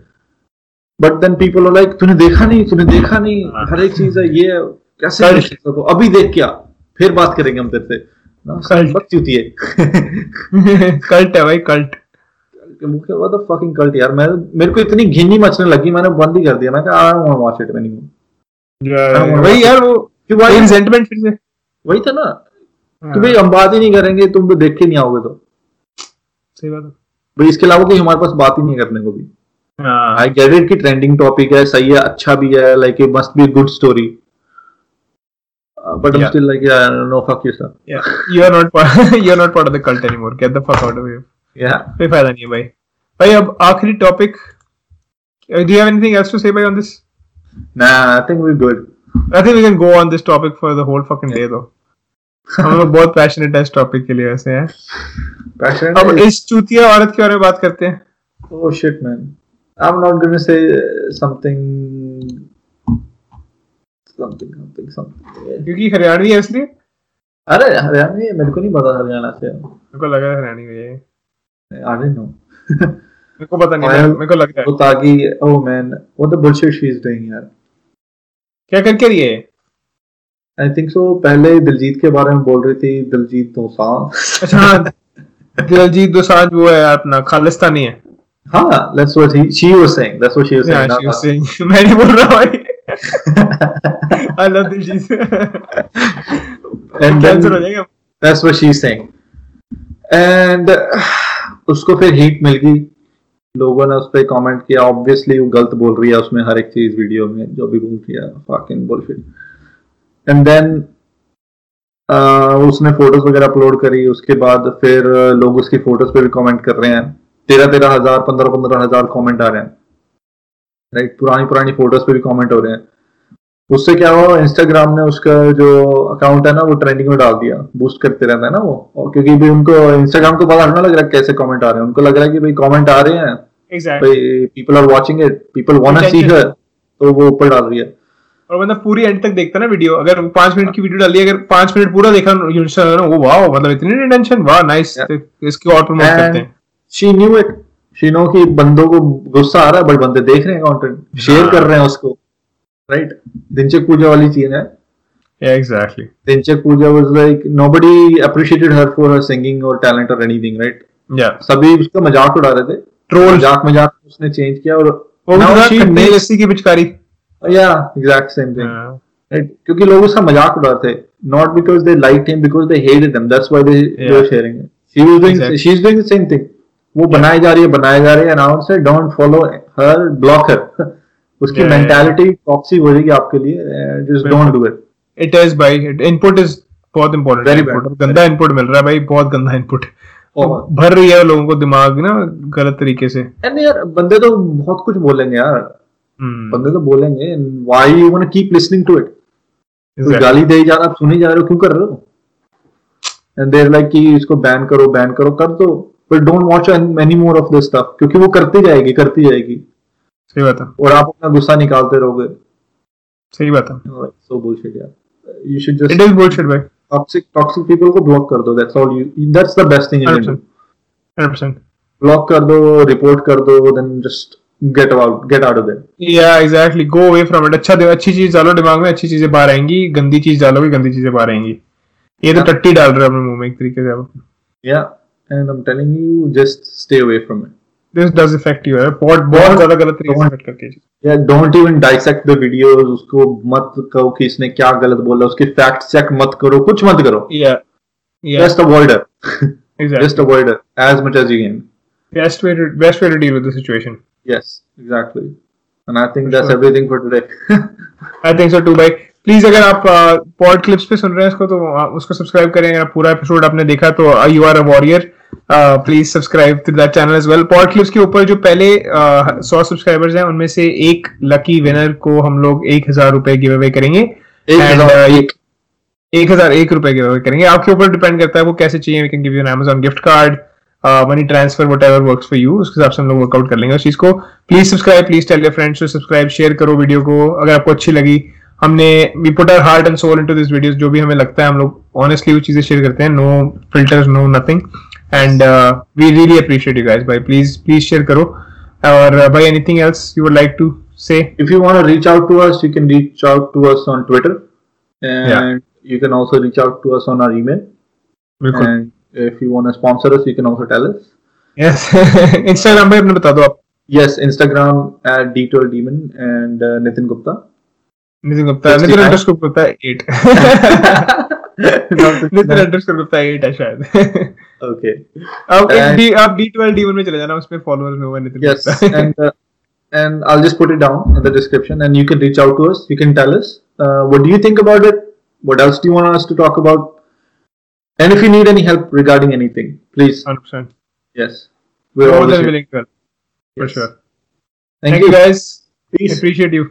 but then people are like तूने देखा नहीं तूने देखा नहीं हाँ। हर एक चीज़ है ये कैसे हो? अभी देख क्या? फिर बात करेंगे हम तेरे से। Cult. बकचोदी है कल्ट है। भाई कल्ट मुझे व्हाट द फकिंग कल्ट यार? मैं मेरे को इतनी घिन्नी मचने लगी मैंने बंद ही कर दिया। मैं कहा I don't want watch it anymore भाई यार वो कि भाई रिजेंटमेंट फिर से। वही था ना। हाँ, कि भाई हम बात ही नहीं करेंगे तुम तो देख के नहीं आओगे तो सही बात है भाई इसके अलावा कोई हमारे पास बात ही नहीं है करने को भी हाँ आई गेट इट कि ट्रेंडिंग टॉपिक है सही है अच्छा भी है like it must be good story but I. Still like no fuck you sir yeah are not part you are not part of the cult anymore get the fuck out of here या कोई फ़ायदा नहीं है भाई भाई अब आखिरी topic do you have anything else to say by on this nah i think we're good I think we can go on this topic for the whole fucking day though हम लोग बहुत पैशनेट है इस topic के लिए वैसे हैं। Passionate अब इस चूतिया औरत के बारे में बात करते हैं। Oh shit man. I'm not going to say something something something something. क्योंकि हरियाणवी है इसलिए। अरे हरियाणा ये मेरे को नहीं पता हरियाणा से। मेरे को लगा हरियाणवी है आई डोंट नो मेरे को पता नहीं मेरे को लग रहा है। वो ताकि ओह man what the bullshit she is doing यार। क्या करके रही है आई थिंक सो पहले दिलजीत के बारे में बोल रही थी दिलजीत दोसांझ। अच्छा हाँ दिलजीत दोसांझ वो है अपना खालिस्तानी है। हाँ that's what he she was saying that's what she was Yeah, she was saying मैं नहीं बोल रहा भाई। I love Diljit And then- cancer हो जाएगा। that's what she's saying. And uh, उसको फिर हीट मिल गई। लोगों ने उस पर कमेंट किया। ऑब्वियसली वो गलत बोल रही है उसमें हर एक चीज़ वीडियो में जो भी बोल रही है and then uh, उसने फ़ोटोज़ वगैरह अपलोड करी उसके बाद फिर uh, लोग उसकी फ़ोटोज़ पे भी कमेंट कर रहे हैं। तेरह तेरह हज़ार पंद्रह पंद्रह हज़ार कमेंट आ रहे हैं। राइट पुरानी पुरानी फ़ोटोज़ पे भी कमेंट हो रहे हैं। उससे क्या हुआ? इंस्टाग्राम ने उसका जो अकाउंट है ना वो ट्रेंडिंग में डाल दिया। बूस्ट करते रहता है ना वो। और क्योंकि भी उनको इंस्टाग्राम को पता ना लग रहा है कैसे कमेंट आ रहे हैं। उनको लग रहा है कि भाई कमेंट आ रहे हैं। People are watching it people want to see her तो वो ऊपर डाल रही है। और मतलब पूरी एंड तक देखता ना वीडियो अगर पाँच मिनट की वीडियो डाली अगर पाँच मिनट पूरा देखा यूनिवर्सल वो वाह मतलब इतनी टेंशन वाह नाइस इसकी और प्रमोट करते हैं. She knew it she know कि बंदों को गुस्सा आ रहा है बट बंदे देख रहे हैं कंटेंट शेयर हाँ। कर रहे हैं उसको राइट दिनचक पूजा वाली चीज़ है। Exactly Dhinchak Pooja was like nobody appreciated her for her singing और टैलेंट और एनीथिंग राइट या सभी उसका मज़ाक उड़ा रहे थे। Troll. मज़ाक मज़ाक उसने चेंज किया और makes- लस्सी की पिचकारी। Exact same thing. हाँ, right क्योंकि लोग उसका मज़ाक उड़ाते रहे थे not because they liked him because they hated him that's why they, they were Yeah. sharing it. She was doing Exactly. she's doing the वो बनाई जा रही है बनाई जा रही है अनाउंस है don't follow her block her उसकी. मेंटालिटी टॉक्सिक हो जाएगी आपके लिए just don't do it it is भाई इनपुट इज़ बहुत इंपॉर्टेंट है गंदा इनपुट मिल रहा है भाई बहुत गंदा इनपुट भर रही है लोगों को दिमाग ना गलत तरीके से. यार बंदे तो बहुत कुछ बोलेंगे यार. बंदे तो बोलेंगे why you want keep listening to it गाली दे जा रहा आप सुने जा रहे हो क्यों कर रहे हो? एंड देर लाइक कि इसको बैन करो बैन करो कर दो। But don't watch any more of this stuff क्योंकि वो करती जाएगी करती जाएगी। सही बात है। और आप अपना गुस्सा निकालते रहोगे। सही बात है। सो बुलशिट यार you should just it is bullshit भाई टॉक्सिक टॉक्सिक पीपल को ब्लॉक कर दो that's all you that's the best thing you can do 100% block कर दो रिपोर्ट कर दो then just get out get out of there या exactly go away from it अच्छा अच्छी चीज़ डालो दिमाग में अच्छी चीज़ें बाहर आएँगी गंदी चीज़ डालोगे गंदी चीज़ें बाहर आएँगी। ये तो टट्टी डाल रहे हो अपने मुँह में एक तरीके से आप या and I am telling you just stay away from it this does affect you है बहुत बहुत ज़्यादा गलत तरीके से don't- इफ़ेक्ट करती है या don't even dissect the videos उसको मत कहो कि इसने क्या गलत बोला उसके फैक्ट चेक मत करो कुछ मत करो। या या just avoid it exactly just avoid it as much as can best way best way to deal with the situation yes exactly. And i think that's Sure. everything for today. I think so too भाई please अगर आप pod clips पे सुन रहे हैं इसको तो uh, उसको subscribe करें। अगर पूरा एपिसोड आपने देखा तो you are a warrior please subscribe to that channel as well pod clips के ऊपर जो पहले सौ सब्सक्राइबर्स हैं उनमें से एक लकी विनर को हम लोग एक हज़ार रुपए गिव अवे करेंगे। एक हज़ार। uh, एक एक हज़ार एक रुपए गिव अवे करेंगे। आपके ऊपर डिपेंड करता है वो कैसे चाहिए। We can give you an Amazon gift card money transfer whatever work for you उसके हिसाब से हम लोग वर्कआउट कर लेंगे। उस चीज़ को please subscribe please tell your friends to subscribe share करो वीडियो को। अगर आपको अच्छी लगी हमने we put our heart and soul into this videos जो भी हमें लगता है हम लोग ऑनेस्टली वो चीज़ें शेयर करते हैं। No filters no nothing and we really appreciate you guys भाई प्लीज़ प्लीज़ शेयर करो। और भाई anything else you would like to say if you want to reach out to us you can reach out to us on twitter. And Yeah. you can also reach out to us on our email. बिल्कुल। if you want to sponsor us you can also tell us yes Instagram पे अपने बता दो आप yes instagram at d12 demon and uh, nitin gupta Nitin Gupta 65? Nitin underscore Gupta at Nitin underscore Gupta at है शायद okay अब एक And- D आप डी ट्वेल्व डी वन में चले जाना उसमें फॉलोअर्स में होगा Nitin yes Gupta and uh, and i'll just put it down in the description and you can reach out to us you can tell us uh, what do you think about it what else do you want us to talk about And if you need any help regarding anything please. 100% yes. We're more than willing to help. For Yes. sure. Thank, thank you. guys. Peace. appreciate you